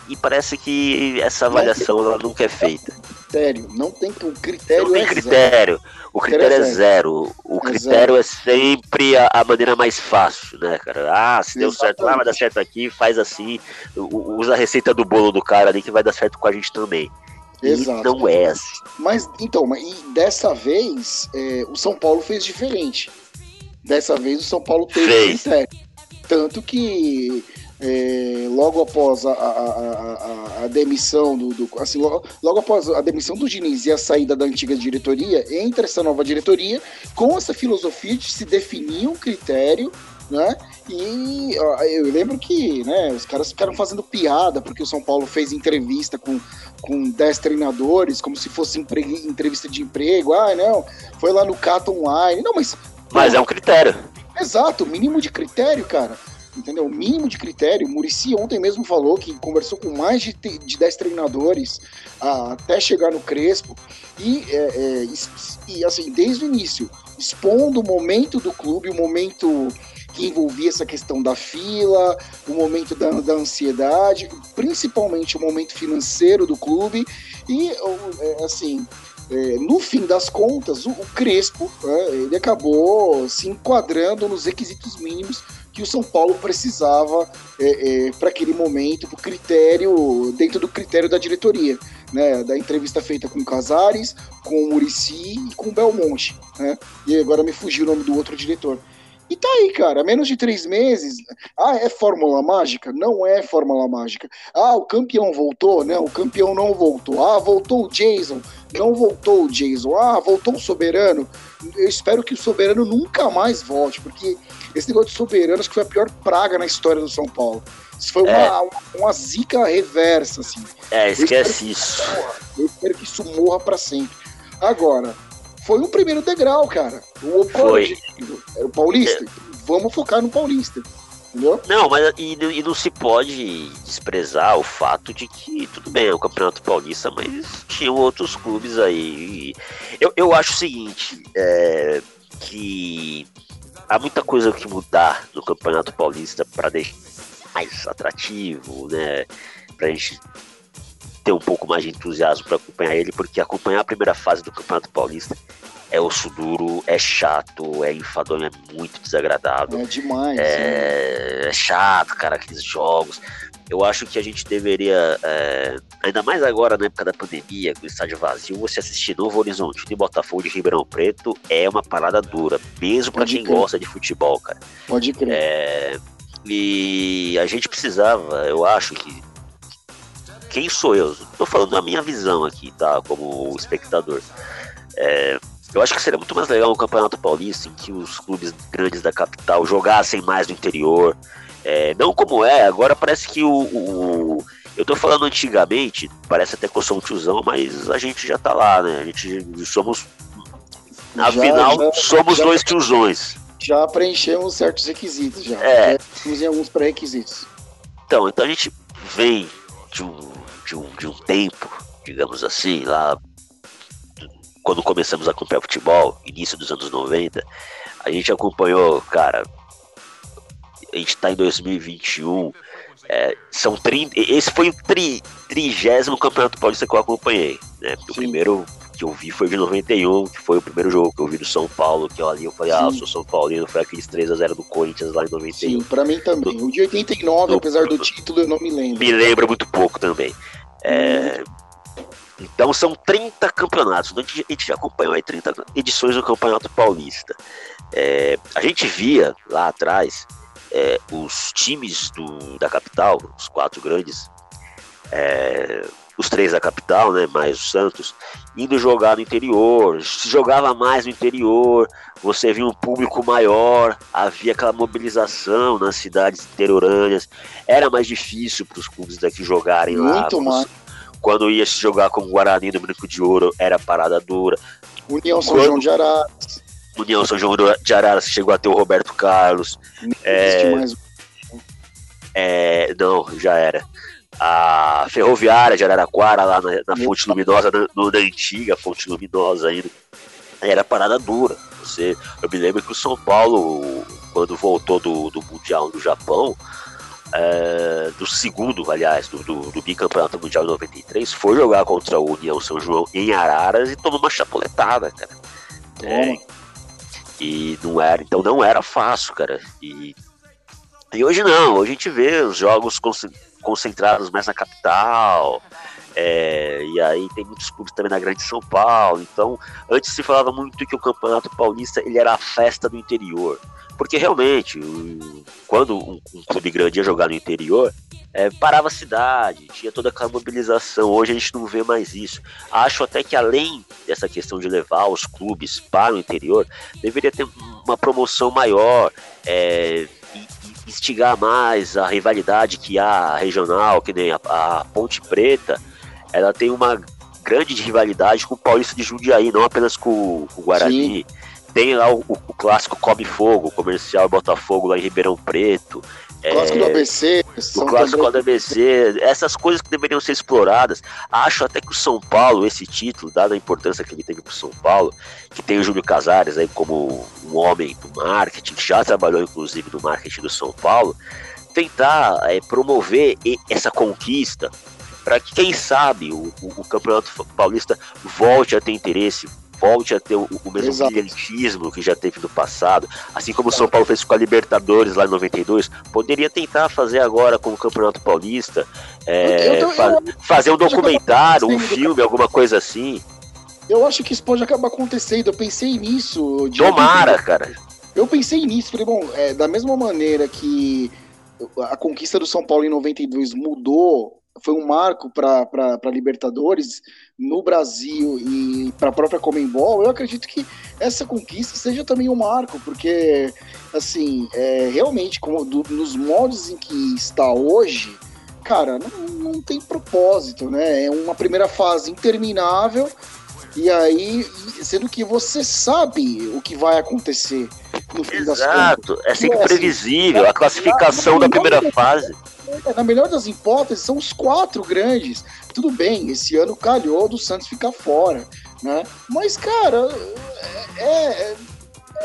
[SPEAKER 3] e parece que essa avaliação ela nunca é feita.
[SPEAKER 2] Critério, não tem o critério.
[SPEAKER 3] Não tem
[SPEAKER 2] é
[SPEAKER 3] critério. Zero. O critério é zero. O é critério zero. é sempre a, a, maneira mais fácil, né, cara? Ah, se deu Exatamente. certo lá, vai dar certo aqui, faz assim. Usa a receita do bolo do cara ali que vai dar certo com a gente também. Exato. E não é assim.
[SPEAKER 2] Mas então, e dessa vez é, o São Paulo fez diferente. Dessa vez o São Paulo teve fez. critério. Tanto que é, logo após a, a, a, a demissão do, do assim, logo, logo, após a demissão do Diniz e a saída da antiga diretoria, entra essa nova diretoria com essa filosofia de se definir um critério, né? E ó, eu lembro que né, os caras ficaram fazendo piada porque o São Paulo fez entrevista com, com 10 treinadores, como se fosse entrevista de emprego. Ah, não, foi lá no Cato Online. Não, mas.
[SPEAKER 3] Mas é um critério.
[SPEAKER 2] Exato, mínimo de critério, cara entendeu? Mínimo de critério. O Murici ontem mesmo falou que conversou com mais de, de 10 treinadores até chegar no Crespo. E, é, é, e, assim, desde o início, expondo o momento do clube, o momento que envolvia essa questão da fila, o momento da, da ansiedade, principalmente o momento financeiro do clube. E, é, assim, é, no fim das contas, o, o Crespo, é, ele acabou se enquadrando nos requisitos mínimos que o São Paulo precisava é, é, para aquele momento, para critério, dentro do critério da diretoria, né? Da entrevista feita com Casares, com o Murici e com Belmonte, né? E agora me fugiu o nome do outro diretor. E tá aí, cara, menos de três meses. Ah, é fórmula mágica? Não é fórmula mágica. Ah, o campeão voltou? Não, o campeão não voltou. Ah, voltou o Jason? Não voltou o Jason. Ah, voltou o Soberano? Eu espero que o Soberano nunca mais volte, porque esse negócio de soberano acho que foi a pior praga na história do São Paulo. Isso foi uma, é. uma, uma, zica reversa, assim.
[SPEAKER 3] É, esquece isso.
[SPEAKER 2] eu espero que isso morra pra sempre. Agora, foi um primeiro degrau, cara. O
[SPEAKER 3] foi.
[SPEAKER 2] Era o Paulista. É. Vamos focar no Paulista. Entendeu?
[SPEAKER 3] Não, mas e, e, não se pode desprezar o fato de que, tudo bem, é o Campeonato Paulista, mas tinham outros clubes aí. Eu, eu acho o seguinte, é, que há muita coisa que mudar no Campeonato Paulista para deixar mais atrativo, né? Para a gente ter um pouco mais de entusiasmo para acompanhar ele, porque acompanhar a primeira fase do Campeonato Paulista é osso duro, é chato, é enfadonho, é muito desagradável.
[SPEAKER 2] É demais.
[SPEAKER 3] É, é chato, cara, aqueles jogos. Eu acho que a gente deveria, é, ainda mais agora na época da pandemia, com o estádio vazio, você assistir Novo Horizonte e Botafogo de Ribeirão Preto é uma parada dura, mesmo para quem crer. gosta de futebol, cara.
[SPEAKER 2] Pode crer.
[SPEAKER 3] É, e a gente precisava, eu acho que. Quem sou eu? Tô falando da minha visão aqui, tá? Como espectador. É, eu acho que seria muito mais legal um campeonato paulista em que os clubes grandes da capital jogassem mais no interior, é, não como é, agora parece que o, o, Eu tô falando antigamente, parece até que eu sou um tiozão, mas a gente já tá lá, né? A gente somos. Afinal, já, somos já, dois tiozões.
[SPEAKER 2] Já preenchemos certos requisitos, já. É. Temos alguns pré-requisitos.
[SPEAKER 3] Então, então a gente vem de um, de, um, de um tempo, digamos assim, lá quando começamos a acompanhar futebol, início dos anos 90, a gente acompanhou, cara, a gente está em 2021. É, são 30, esse foi o tri, trigésimo campeonato paulista que eu acompanhei. Né? O primeiro que eu vi foi de 91, que foi o primeiro jogo que eu vi do São Paulo, que eu ali eu falei, Sim. ah, eu sou São Paulino, foi aqueles 3x0 do Corinthians lá em 91. Sim,
[SPEAKER 2] pra mim também. o de 89, apesar do título, eu não me lembro.
[SPEAKER 3] Me lembra muito pouco também. É, então são 30 campeonatos. A gente, a gente já acompanhou aí 30 edições do Campeonato Paulista. É, a gente via lá atrás é, os times do, da capital, os quatro grandes, é, os três da capital, né, mais o Santos, indo jogar no interior, se jogava mais no interior, você via um público maior, havia aquela mobilização nas cidades interiorâneas, era mais difícil para os clubes daqui jogarem
[SPEAKER 2] Muito
[SPEAKER 3] lá.
[SPEAKER 2] mais.
[SPEAKER 3] Quando ia se jogar com o Guarani do Branco de Ouro, era parada dura.
[SPEAKER 2] União São
[SPEAKER 3] Quando-
[SPEAKER 2] João de Araras.
[SPEAKER 3] União São João de Araras chegou a ter o Roberto Carlos.
[SPEAKER 2] Não
[SPEAKER 3] É.
[SPEAKER 2] existe mais.
[SPEAKER 3] É, não, já era. A ferroviária de Araraquara, lá na, na
[SPEAKER 2] Meu
[SPEAKER 3] Fonte Luminosa, na, no- na antiga Fonte Luminosa ainda, era parada dura. Você, eu me lembro que o São Paulo, quando voltou do, do Mundial do Japão, é, do segundo, aliás, do, do, do bicampeonato mundial de 93, foi jogar contra o União São João em Araras e tomou uma chapuletada, cara. É,
[SPEAKER 2] Toma.
[SPEAKER 3] e não era, então não era fácil, cara. E, e hoje não, hoje a gente vê os jogos concentrados mais na capital. é, e aí tem muitos clubes também na Grande São Paulo. Então, antes se falava muito que o Campeonato Paulista ele era a festa do interior. Porque realmente, quando um, um clube grande ia jogar no interior, é, parava a cidade, tinha toda aquela mobilização. Hoje a gente não vê mais isso. Acho até que além dessa questão de levar os clubes para o interior, deveria ter uma promoção maior, é, instigar mais a rivalidade que há regional, que nem a, a Ponte Preta, ela tem uma grande rivalidade com o Paulista de Jundiaí, não apenas com, com o Guarani. Tem lá o, o- o clássico Come Fogo, comercial Botafogo lá em Ribeirão Preto.
[SPEAKER 2] Clássico do
[SPEAKER 3] É,
[SPEAKER 2] ABC.
[SPEAKER 3] o clássico
[SPEAKER 2] também-
[SPEAKER 3] da ABC, essas coisas que deveriam ser exploradas. Acho até que o São Paulo, esse título, dada a importância que ele teve para o São Paulo, que tem o Júlio Casares aí como um homem do marketing, já trabalhou inclusive no marketing do São Paulo, tentar é, promover essa conquista para que, quem sabe, o, o- o Campeonato Paulista volte a ter interesse. Volte a ter o, o mesmo
[SPEAKER 2] Exato.
[SPEAKER 3] brilhantismo que já teve no passado, assim como o São Paulo fez com a Libertadores lá em 92, poderia tentar fazer agora com o Campeonato Paulista, é,
[SPEAKER 2] Eu- eu- eu-
[SPEAKER 3] fa- fazer um documentário, um filme, alguma coisa assim.
[SPEAKER 2] Eu acho que isso pode acabar acontecendo. Eu pensei nisso. de
[SPEAKER 3] Tomara, cara.
[SPEAKER 2] Eu pensei nisso, falei, bom, é, da mesma maneira que a conquista do São Paulo em 92 mudou, foi um marco para Libertadores no Brasil e para a própria Comembol, eu acredito que essa conquista seja também um marco, porque, assim, é, realmente, como do- nos moldes em que está hoje, cara, não, não tem propósito, né? É uma primeira fase interminável. E aí, sendo que você sabe o que vai acontecer no fim das contas.
[SPEAKER 3] Exato, é sempre
[SPEAKER 2] Assim,
[SPEAKER 3] previsível. A classificação da primeira fase.
[SPEAKER 2] É, Na melhor das hipóteses, são os quatro grandes. Tudo bem, esse ano calhou do Santos ficar fora, né? Mas, cara, é, é,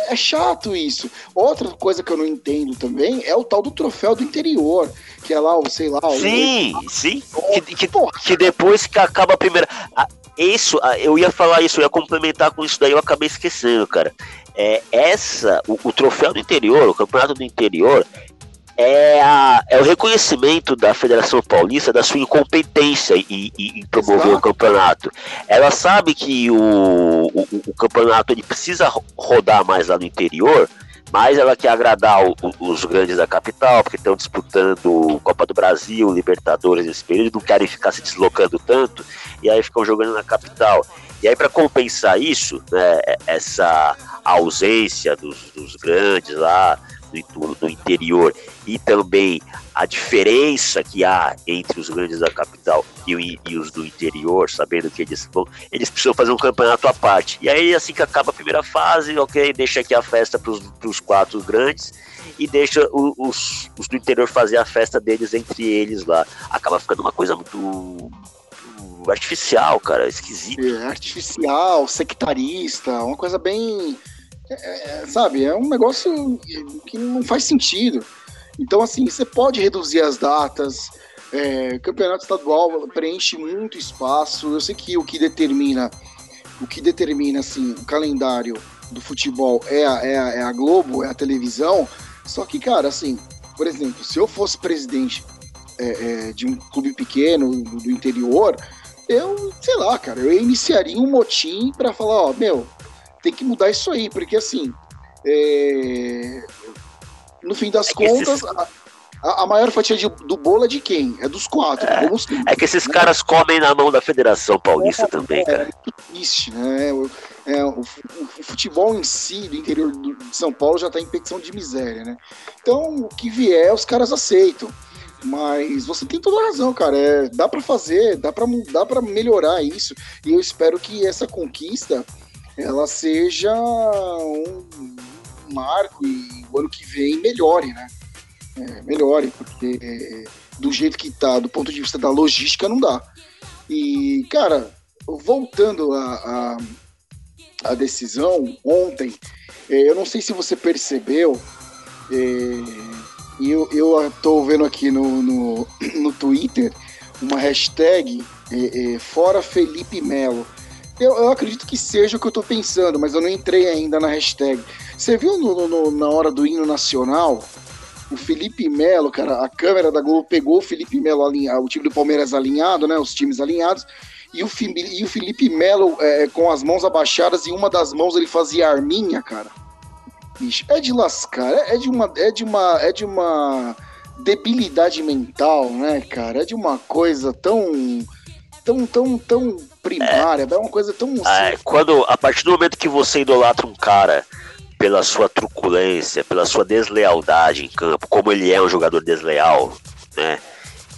[SPEAKER 2] é chato isso. Outra coisa que eu não entendo também é o tal do troféu do interior, que é lá, o sei lá, o
[SPEAKER 3] Sim, sim. Que, que, que depois que acaba a primeira. Isso, eu ia falar isso, eu ia complementar com isso daí, eu acabei esquecendo, cara. É, essa, o, o troféu do interior, o campeonato do interior, é, a- é o reconhecimento da Federação Paulista da sua incompetência em, em- promover
[SPEAKER 2] Exato.
[SPEAKER 3] o campeonato. Ela sabe que o, o, o campeonato ele precisa ro- rodar mais lá no interior, mas ela quer agradar o- os grandes da capital, porque estão disputando Copa do Brasil, Libertadores nesse período, não querem ficar se deslocando tanto, e aí ficam jogando na capital. E aí, para compensar isso, né, essa ausência dos, dos grandes lá in- no interior e também a diferença que há entre os grandes da capital e, e os do interior, sabendo que eles vão, eles precisam fazer um campeonato à parte. E aí, assim que acaba a primeira fase, ok, deixa aqui a festa para os quatro grandes e deixa os, os do interior fazer a festa deles entre eles lá. Acaba ficando uma coisa muito, muito artificial, cara, esquisito.
[SPEAKER 2] é artificial, sectarista, uma coisa bem. É, é, sabe, é um negócio que não faz sentido. Então, assim, você pode reduzir as datas. é, campeonato estadual preenche muito espaço. Eu sei que o que determina, o que determina assim, o calendário do futebol é a, é a, é a Globo, é a televisão. Só que, cara, assim, por exemplo, se eu fosse presidente é, é, de um clube pequeno do, do interior, eu, sei lá, cara, eu iniciaria um motim para falar, ó, meu, tem que mudar isso aí, porque assim, é, no fim das é contas, esses... a, a, maior fatia de, do bolo é de quem? É dos quatro.
[SPEAKER 3] É, é que esses né? caras comem na mão da Federação Paulista é, também, cara. É,
[SPEAKER 2] é triste, né? É, o, o, futebol em si, do interior de São Paulo, já está em petição de miséria, né? Então, o que vier, os caras aceitam. Mas você tem toda a razão, cara. É, dá para fazer, dá para dá para melhorar isso. E eu espero que essa conquista ela seja um marco e o ano que vem melhore, né? É, melhore, porque é, do jeito que tá, do ponto de vista da logística, não dá. E, cara, voltando a, a, a decisão ontem, é, eu não sei se você percebeu, é, e eu, eu tô vendo aqui no, no, no Twitter uma hashtag é, é, Fora Felipe Melo. Eu, eu, acredito que seja o que eu tô pensando, mas eu não entrei ainda na hashtag. Você viu no, no, na hora do hino nacional? O Felipe Melo, cara, a câmera da Globo pegou o Felipe Melo, o time do Palmeiras alinhado, né? Os times alinhados, e o, e o Felipe Melo é, com as mãos abaixadas, e uma das mãos ele fazia arminha, cara bicho, é de lascar, é, é de uma, é de uma, é de uma debilidade mental, né, cara? É de uma coisa tão, tão, tão, tão primária, é, é uma coisa tão.
[SPEAKER 3] É, quando a partir do momento que você idolatra um cara pela sua truculência, pela sua deslealdade em campo, como ele é um jogador desleal, né?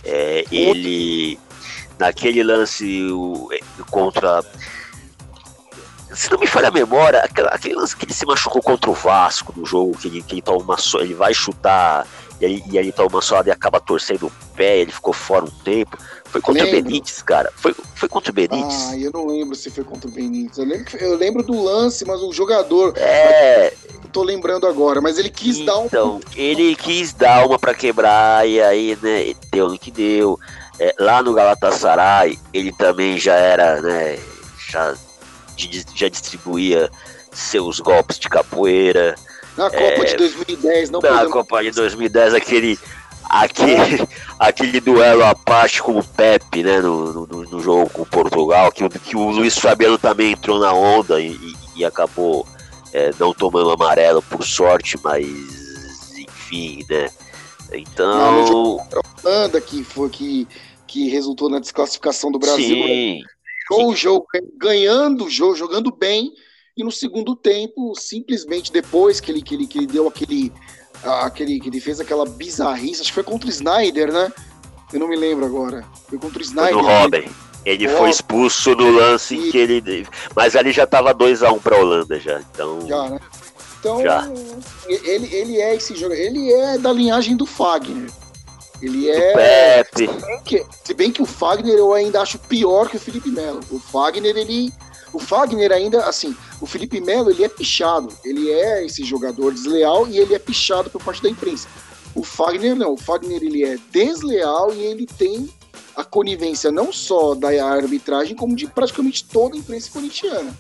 [SPEAKER 3] É, ele naquele lance o, contra se não me falha a memória, aquele lance que ele se machucou contra o Vasco no jogo, que ele, que ele, toma uma so, ele vai chutar e aí, e aí toma uma soada e acaba torcendo o pé, ele ficou fora um tempo. Foi contra lembro. o Benítez, cara. Foi, foi contra o Benítez.
[SPEAKER 2] Ah, eu não lembro se foi contra o Benítez. Eu lembro, eu lembro do lance, mas o jogador.
[SPEAKER 3] É.
[SPEAKER 2] Tô lembrando agora, mas ele quis
[SPEAKER 3] então,
[SPEAKER 2] dar um.
[SPEAKER 3] Então, ele quis dar uma para quebrar, e aí, né, deu no que deu. É, lá no Galatasaray, ele também já era, né, já já distribuía seus golpes de capoeira.
[SPEAKER 2] Na Copa é, de 2010, não
[SPEAKER 3] Na podemos... Copa de 2010, aquele, aquele, aquele duelo Apache com o Pepe, né, no, no, no, jogo com Portugal, que, que o Luiz Fabiano também entrou na onda e, e, e acabou é, não tomando amarelo por sorte, mas enfim, né. Então.
[SPEAKER 2] A Holanda que foi que, que resultou na desclassificação do Brasil. Sim o jogo ganhando o jogo, jogando bem, e no segundo tempo, simplesmente depois que ele, que ele, que ele deu aquele, aquele. que ele fez aquela bizarrice, acho que foi contra o Snyder, né? Eu não me lembro agora. Foi contra o Snyder.
[SPEAKER 3] Foi no Robin. Ele foi expulso no lance e... que ele. Mas ali já tava 2x1 um pra Holanda já. Então.
[SPEAKER 2] Já, né? Então, já. Ele, ele é esse jogo. Ele é da linhagem do Fagner. Ele é. Se bem, que, se bem que o Fagner eu ainda acho pior que o Felipe Melo. O Fagner, ele. O Fagner ainda, assim, o Felipe Melo, ele é pichado. Ele é esse jogador desleal e ele é pichado por parte da imprensa. O Fagner não. O Fagner, ele é desleal e ele tem a conivência não só da arbitragem, como de praticamente toda a imprensa corintiana.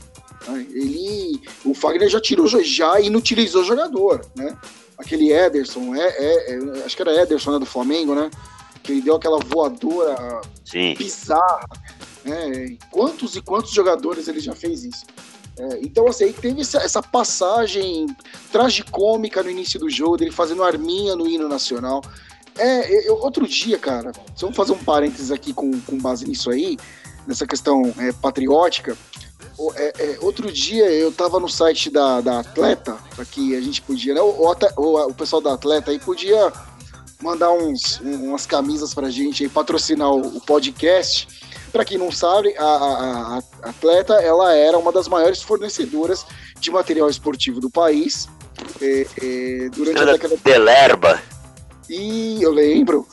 [SPEAKER 2] Ele, o Fagner já tirou, já inutilizou o jogador, né? aquele Ederson, é, é, é, acho que era Ederson né, do Flamengo, né? Que ele deu aquela voadora
[SPEAKER 3] Sim.
[SPEAKER 2] bizarra. Né? Quantos e quantos jogadores ele já fez isso? É, então, assim, teve essa, essa, passagem tragicômica no início do jogo, dele fazendo arminha no hino nacional. É, eu, outro dia, cara, vamos fazer um parênteses aqui com, com base nisso aí, nessa questão é, patriótica. É, é, outro dia eu tava no site da, da Atleta, que a gente podia, né? O, o, o, pessoal da Atleta aí podia mandar uns, umas camisas pra gente aí, patrocinar o, o podcast. Para quem não sabe, a, a, a, Atleta ela era uma das maiores fornecedoras de material esportivo do país. É, é durante a década
[SPEAKER 3] Delerba.
[SPEAKER 2] E eu lembro.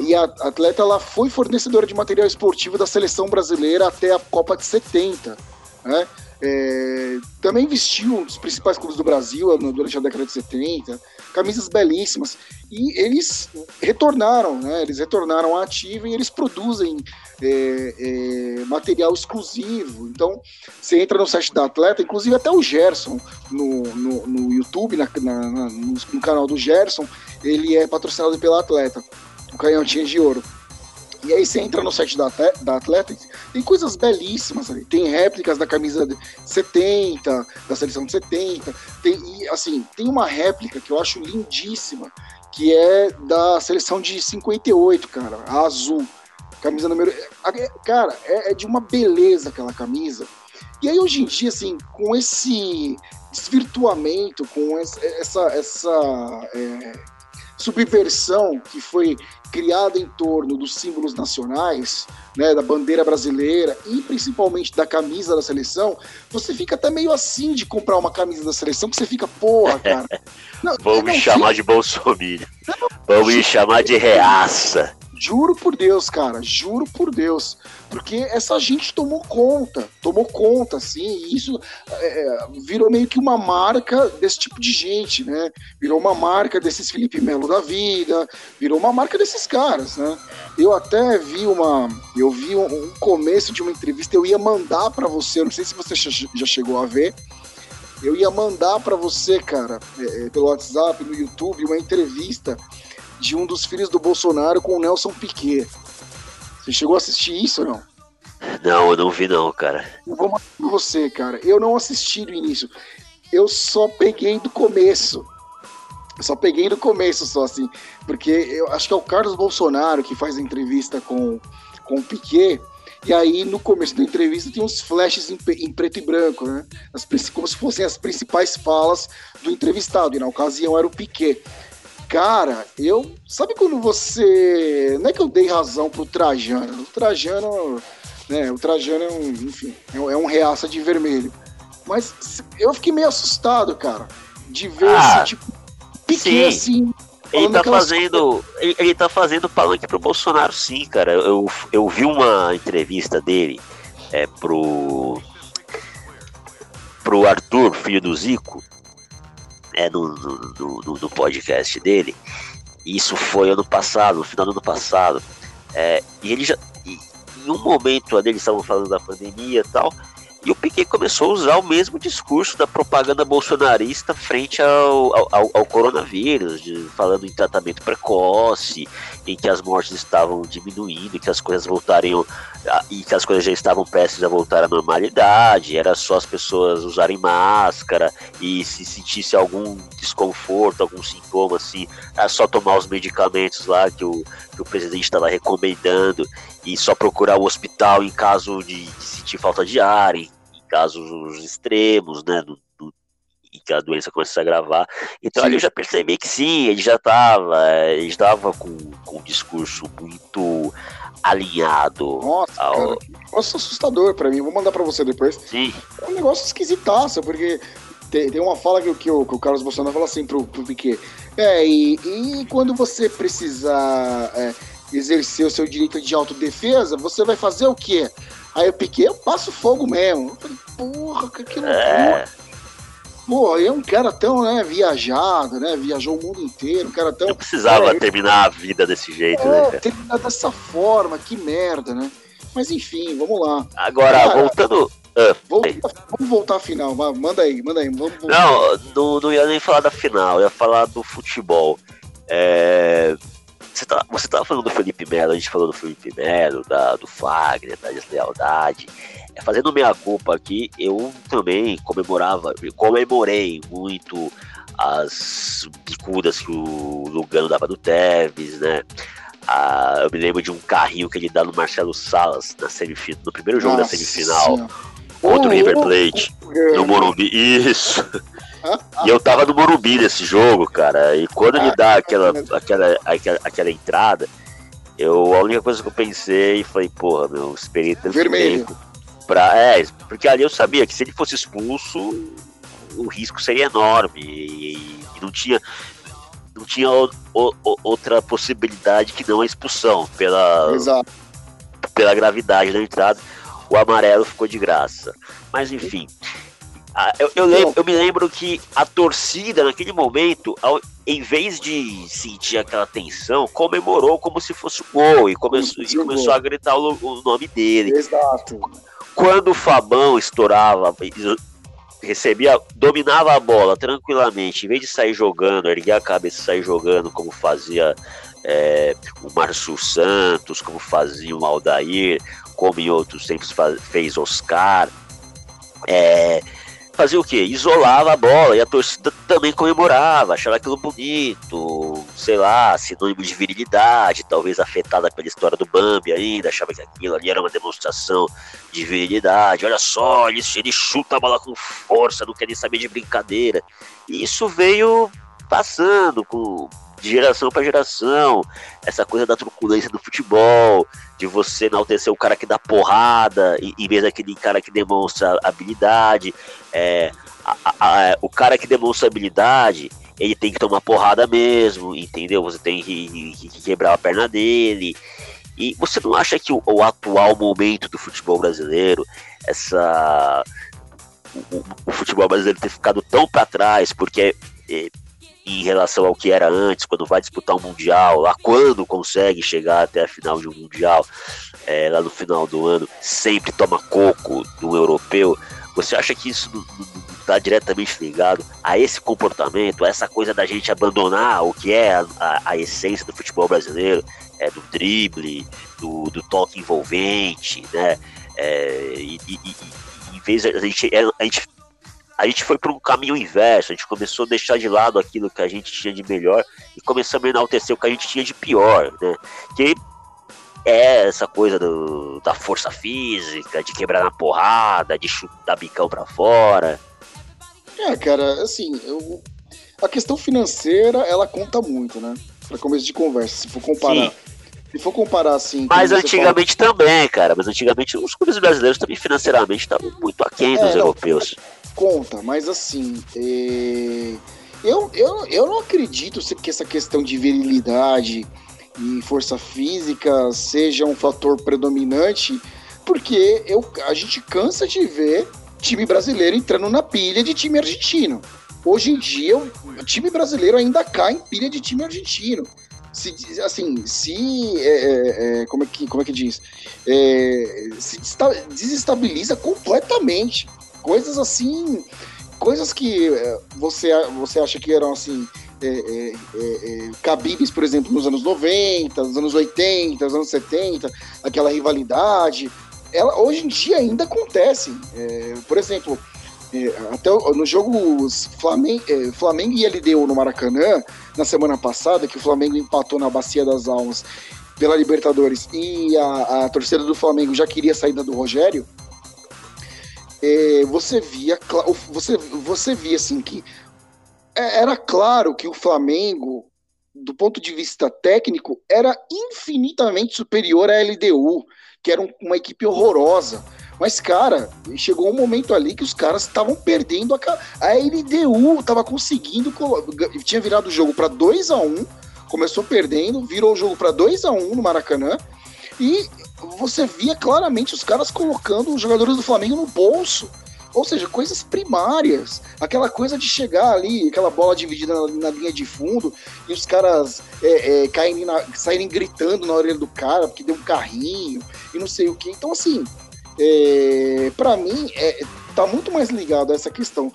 [SPEAKER 2] E a Atleta ela foi fornecedora de material esportivo da seleção brasileira até a Copa de 70 né? É, também vestiu um dos principais clubes do Brasil durante a década de 70, camisas belíssimas. E eles retornaram, né? Eles retornaram à ativa e eles produzem é, é, material exclusivo. Então, você entra no site da Atleta, inclusive até o Gerson no, no, no YouTube, na, na, no, no, canal do Gerson, ele é patrocinado pela Atleta, o Canhotinha de Ouro. E aí você entra no site da, da Athletics, tem coisas belíssimas ali. Tem réplicas da camisa de 70, da seleção de 70. Tem, e, assim, tem uma réplica que eu acho lindíssima, que é da seleção de 58, cara, a azul. Camisa número. Cara, é, é de uma beleza aquela camisa. E aí, hoje em dia, assim, com esse desvirtuamento, com essa, essa, é, subversão que foi criada em torno dos símbolos nacionais, né, da bandeira brasileira e principalmente da camisa da seleção, você fica até meio assim de comprar uma camisa da seleção, que você fica, porra, cara.
[SPEAKER 3] Não, Vão me chamar fica... de Bolsonaro. Vão me chamar de reaça.
[SPEAKER 2] Juro por Deus, cara, juro por Deus. Porque essa gente tomou conta, tomou conta, assim, e isso é, virou meio que uma marca desse tipo de gente, né? Virou uma marca desses Felipe Melo da vida, virou uma marca desses caras, né? Eu até vi uma. Eu vi um, um começo de uma entrevista, eu ia mandar para você, não sei se você já chegou a ver. Eu ia mandar para você, cara, é, é, pelo WhatsApp, no YouTube, uma entrevista de um dos filhos do Bolsonaro com o Nelson Piquet. Você chegou a assistir isso ou não?
[SPEAKER 3] Não, eu não vi não, cara.
[SPEAKER 2] Eu vou mostrar pra você, cara. Eu não assisti do início. Eu só peguei do começo. Eu só peguei do começo, só assim. Porque eu acho que é o Carlos Bolsonaro que faz a entrevista com, com o Piquet. E aí, no começo da entrevista, tem uns flashes em, em preto e branco, né? As, como se fossem as principais falas do entrevistado. E na ocasião era o Piquet. Cara, eu. Sabe quando você. Não é que eu dei razão pro Trajano. O Trajano. Né, o Trajano é um. Enfim, é um é reaça de vermelho. Mas eu fiquei meio assustado, cara. De ver ah, esse tipo. Pequeno assim.
[SPEAKER 3] Ele tá fazendo. Ele, ele tá fazendo palanque pro Bolsonaro, sim, cara. Eu, eu vi uma entrevista dele é, pro. pro Arthur, filho do Zico é, no, no, no, no podcast dele. Isso foi ano passado, no final do ano passado. É, e ele já. E, em um momento ali eles estavam falando da pandemia e tal. E o Piquet começou a usar o mesmo discurso da propaganda bolsonarista frente ao, ao, ao coronavírus, de, falando em tratamento precoce, em que as mortes estavam diminuindo, que as coisas voltariam e que as coisas já estavam prestes a voltar à normalidade, era só as pessoas usarem máscara e se sentisse algum desconforto, algum sintoma assim, era só tomar os medicamentos lá que o, que o presidente estava recomendando e só procurar o hospital em caso de, de sentir falta de ar, em, em casos extremos, né, em que a doença começa a agravar. Então sim. ali eu já percebi que sim, ele já estava, ele estava com, com um discurso muito alinhado.
[SPEAKER 2] Nossa, ao... cara, negócio assustador para mim. Vou mandar para você depois.
[SPEAKER 3] Sim.
[SPEAKER 2] É um negócio esquisitaço, porque tem, tem uma fala que, que, o, que o Carlos Bolsonaro fala assim pro, pro Piquet. É, e, e quando você precisar é, exercer o seu direito de autodefesa, você vai fazer o quê? Aí o Piquet, eu passo fogo mesmo. Eu falei, porra, que, que loucura. É. Pô, é um cara tão, né, viajado, né? Viajou o mundo inteiro, um cara tão.
[SPEAKER 3] Não precisava terminar a vida desse jeito,
[SPEAKER 2] né,
[SPEAKER 3] é, né?
[SPEAKER 2] Terminar dessa forma, que merda, né? Mas enfim, vamos lá.
[SPEAKER 3] Agora, cara, voltando.
[SPEAKER 2] Ah, vamos voltar à final, manda aí, manda aí. Vamos,
[SPEAKER 3] vamos não, não, não ia nem falar da final, ia falar do futebol. É, você, tá, você tava falando do Felipe Melo, a gente falou do Felipe Melo, da, do Fagner, da deslealdade. É, fazendo minha culpa aqui, eu também comemorava, comemorei muito as bicudas que o Lugano dava do Tevez, né? Ah, eu me lembro de um carrinho que ele dá no Marcelo Salas na semifinal, no primeiro jogo Nossa, da semifinal sim. contra o River Plate, no Morumbi. Isso! E eu tava no Morumbi nesse jogo, cara. E quando ele dá aquela, aquela, aquela, aquela entrada, eu, a única coisa que eu pensei foi, porra, meu, esperei tanto
[SPEAKER 2] Vermelho.
[SPEAKER 3] tempo pra. É, porque ali eu sabia que se ele fosse expulso, o risco seria enorme. E, e não tinha. Não tinha o, o, outra possibilidade que não a expulsão pela,
[SPEAKER 2] Exato.
[SPEAKER 3] pela gravidade da entrada. O amarelo ficou de graça. Mas enfim. Ah, eu, eu, lembro, eu, me lembro que a torcida, naquele momento, ao, em vez de sentir aquela tensão, comemorou como se fosse um gol e começou, e começou a gritar o, o, nome dele.
[SPEAKER 2] Exato.
[SPEAKER 3] Quando o Fabão estourava, recebia, dominava a bola tranquilamente, em vez de sair jogando, erguer a cabeça e sair jogando, como fazia é, o Márcio Santos, como fazia o Aldair, como em outros tempos fez Oscar. É, fazia o quê? Isolava a bola e a torcida também comemorava, achava aquilo bonito, sei lá, sinônimo de virilidade, talvez afetada pela história do Bambi ainda, achava que aquilo ali era uma demonstração de virilidade. Olha só, ele, ele chuta a bola com força, não quer nem saber de brincadeira. E isso veio passando com de geração para geração, essa coisa da truculência do futebol, de você enaltecer o cara que dá porrada, em vez daquele cara que demonstra habilidade. É, a, a, a, o cara que demonstra habilidade, ele tem que tomar porrada mesmo, entendeu? Você tem que, que, que quebrar a perna dele. E você não acha que o, o atual momento do futebol brasileiro, essa o, o, futebol brasileiro ter ficado tão para trás, porque é, em relação ao que era antes, quando vai disputar um Mundial, lá quando consegue chegar até a final de um Mundial, é, lá no final do ano, sempre toma coco do europeu. Você acha que isso está diretamente ligado a esse comportamento, a essa coisa da gente abandonar o que é a, a, a essência do futebol brasileiro, é, do drible, do, do toque envolvente, né? É, e, e, e, em vez a gente, a gente a gente foi para um caminho inverso, a gente começou a deixar de lado aquilo que a gente tinha de melhor e começamos a enaltecer o que a gente tinha de pior, né? Que é essa coisa do, da força física, de quebrar na porrada, de chutar bicão para fora.
[SPEAKER 2] É, cara, assim, eu, a questão financeira, ela conta muito, né? Para começo de conversa, se for comparar. Sim. Se for comparar assim.
[SPEAKER 3] Mas antigamente fala... também, cara. Mas antigamente os clubes brasileiros também financeiramente estavam muito aquém dos é, europeus
[SPEAKER 2] conta, mas assim, é... eu, eu, eu não acredito que essa questão de virilidade e força física seja um fator predominante, porque eu, a gente cansa de ver time brasileiro entrando na pilha de time argentino. Hoje em dia, o time brasileiro ainda cai em pilha de time argentino. Se, assim, se. É, é, é como, é que, como é que diz? É, se desestabiliza completamente coisas assim, coisas que é, você, você acha que eram assim. É, é, é, cabíveis, por exemplo, nos anos 90, nos anos 80, nos anos 70, aquela rivalidade, ela hoje em dia ainda acontece. É, por exemplo, é, até no jogo Flamengo, Flamengo e LDU no Maracanã, na semana passada, que o Flamengo empatou na Bacia das Almas pela Libertadores e a, a torcida do Flamengo já queria a saída do Rogério, é, você via você, você via assim que é, era claro que o Flamengo do ponto de vista técnico era infinitamente superior à LDU que era uma equipe horrorosa. Mas cara chegou um momento ali que os caras estavam perdendo a, a LDU estava conseguindo tinha virado o jogo para 2 a 1 um, começou perdendo virou o jogo para 2 a 1 um no Maracanã e você via claramente os caras colocando os jogadores do Flamengo no bolso. Ou seja, coisas primárias. Aquela coisa de chegar ali, aquela bola dividida na, na linha de fundo, e os caras é, é, caírem na, saírem gritando na orelha do cara, porque deu um carrinho, e não sei o que. Então, assim, é, para mim, é, tá muito mais ligado a essa questão.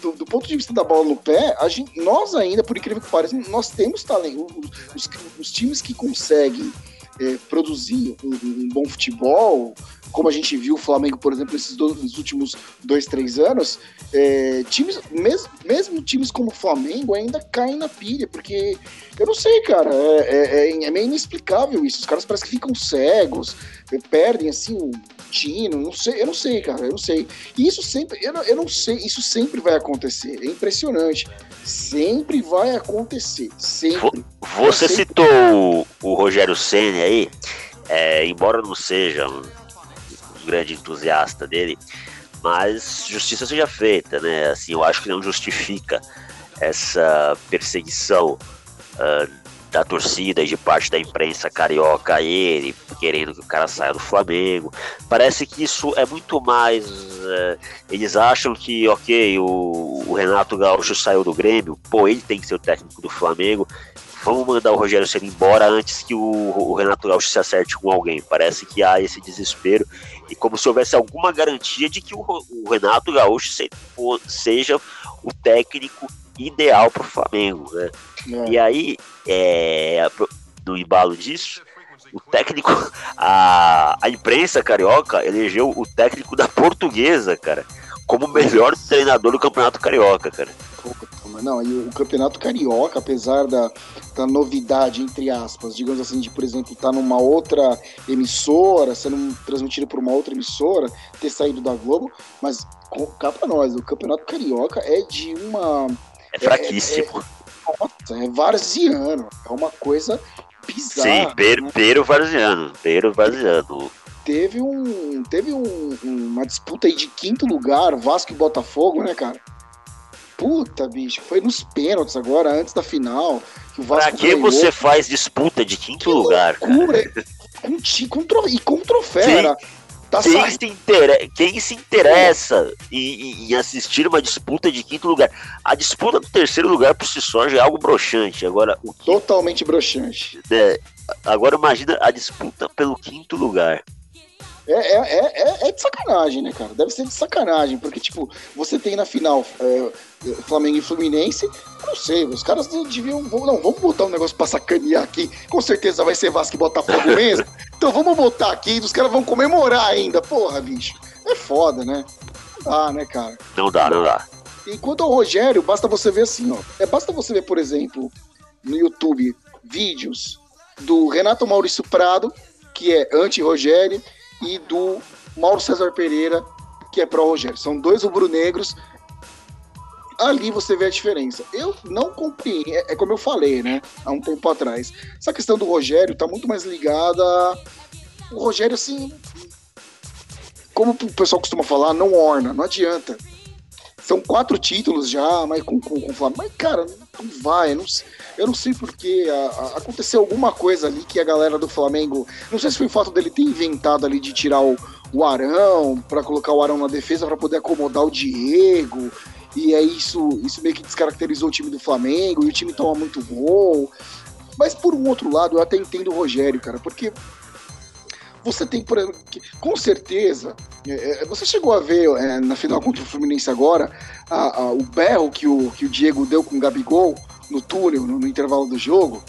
[SPEAKER 2] Do, do, ponto de vista da bola no pé, a gente, nós ainda, por incrível que pareça, nós temos talento. Os, os times que conseguem é, produzir um, um, bom futebol, como a gente viu o Flamengo, por exemplo, nesses dois, últimos dois, três anos, é, times, mesmo, mesmo times como o Flamengo ainda caem na pilha, porque eu não sei, cara, é, é, é meio inexplicável isso. Os caras parecem que ficam cegos, perdem assim o tino, não sei, eu não sei, cara, eu não sei. E isso sempre, eu não, eu não sei, isso sempre vai acontecer. É impressionante. Sempre vai acontecer. Sempre.
[SPEAKER 3] Você sempre... citou o Rogério Senna aí, é, embora não seja um, um grande entusiasta dele, mas justiça seja feita, né? Assim, eu acho que não justifica essa perseguição uh, da torcida e de parte da imprensa carioca a ele, querendo que o cara saia do Flamengo. Parece que isso é muito mais. É, eles acham que, ok, o, o, Renato Gaúcho saiu do Grêmio, pô, ele tem que ser o técnico do Flamengo. Vamos mandar o Rogério Ceni embora antes que o, o, Renato Gaúcho se acerte com alguém. Parece que há esse desespero e como se houvesse alguma garantia de que o, o Renato Gaúcho se, seja o técnico ideal para o Flamengo, né? É. E aí, é, no embalo disso, o técnico, a, a imprensa carioca elegeu o técnico da portuguesa, cara, como o melhor treinador do Campeonato Carioca, cara.
[SPEAKER 2] Não, e o Campeonato Carioca, apesar da, da novidade, entre aspas, digamos assim, de, por exemplo, estar tá numa outra emissora, sendo transmitido por uma outra emissora, ter saído da Globo, mas cá pra nós, o Campeonato Carioca é de uma.
[SPEAKER 3] É fraquíssimo.
[SPEAKER 2] É, é, nossa, é varziano. É uma coisa bizarra.
[SPEAKER 3] Sim, Pero, né? Pero Varziano. Pero Varziano
[SPEAKER 2] teve um teve um, uma disputa aí de quinto lugar, Vasco e Botafogo, né, cara? Puta, bicho, foi nos pênaltis agora, antes da final.
[SPEAKER 3] Que o Vasco pra que ganhou. você faz disputa de quinto que lugar? Loucura,
[SPEAKER 2] com, com, com, e com troféu,
[SPEAKER 3] Tá quem, se inter... quem se interessa em, em, assistir uma disputa de quinto lugar? A disputa do terceiro lugar por si só já é algo broxante. Agora, o
[SPEAKER 2] Totalmente broxante.
[SPEAKER 3] É, agora imagina a disputa pelo quinto lugar.
[SPEAKER 2] É, é, é, é, de sacanagem, né, cara? Deve ser de sacanagem, porque, tipo, você tem na final é, Flamengo e Fluminense, não sei, os caras deviam. Não, vamos botar um negócio pra sacanear aqui. Com certeza vai ser Vasco e Botafogo mesmo. então vamos botar aqui, os caras vão comemorar ainda. Porra, bicho. É foda, né? Dá, né, cara?
[SPEAKER 3] Não dá, não dá.
[SPEAKER 2] Enquanto ao Rogério, basta você ver assim, ó. É, basta você ver, por exemplo, no YouTube, vídeos do Renato Maurício Prado, que é anti-Rogério, e do Mauro César Pereira, que é pró-Rogério. São dois rubro-negros. Ali você vê a diferença. Eu não compreendo, é, é, como eu falei, né, há um tempo atrás. Essa questão do Rogério tá muito mais ligada. O Rogério, assim, como o pessoal costuma falar, não orna, não adianta. São quatro títulos já, mas com, com, com o Flamengo. Mas, cara, não vai. Não, eu não sei porque aconteceu alguma coisa ali que a galera do Flamengo. Não sei se foi o fato dele ter inventado ali de tirar o, o Arão, para colocar o Arão na defesa para poder acomodar o Diego. E aí isso, isso meio que descaracterizou o time do Flamengo e o time toma muito gol. Mas por um outro lado, eu até entendo o Rogério, cara, porque você tem, por exemplo, com certeza, é, é, você chegou a ver é, na final contra o Fluminense agora a, a, o berro que o, que o Diego deu com o Gabigol no túnel, no, no intervalo do jogo?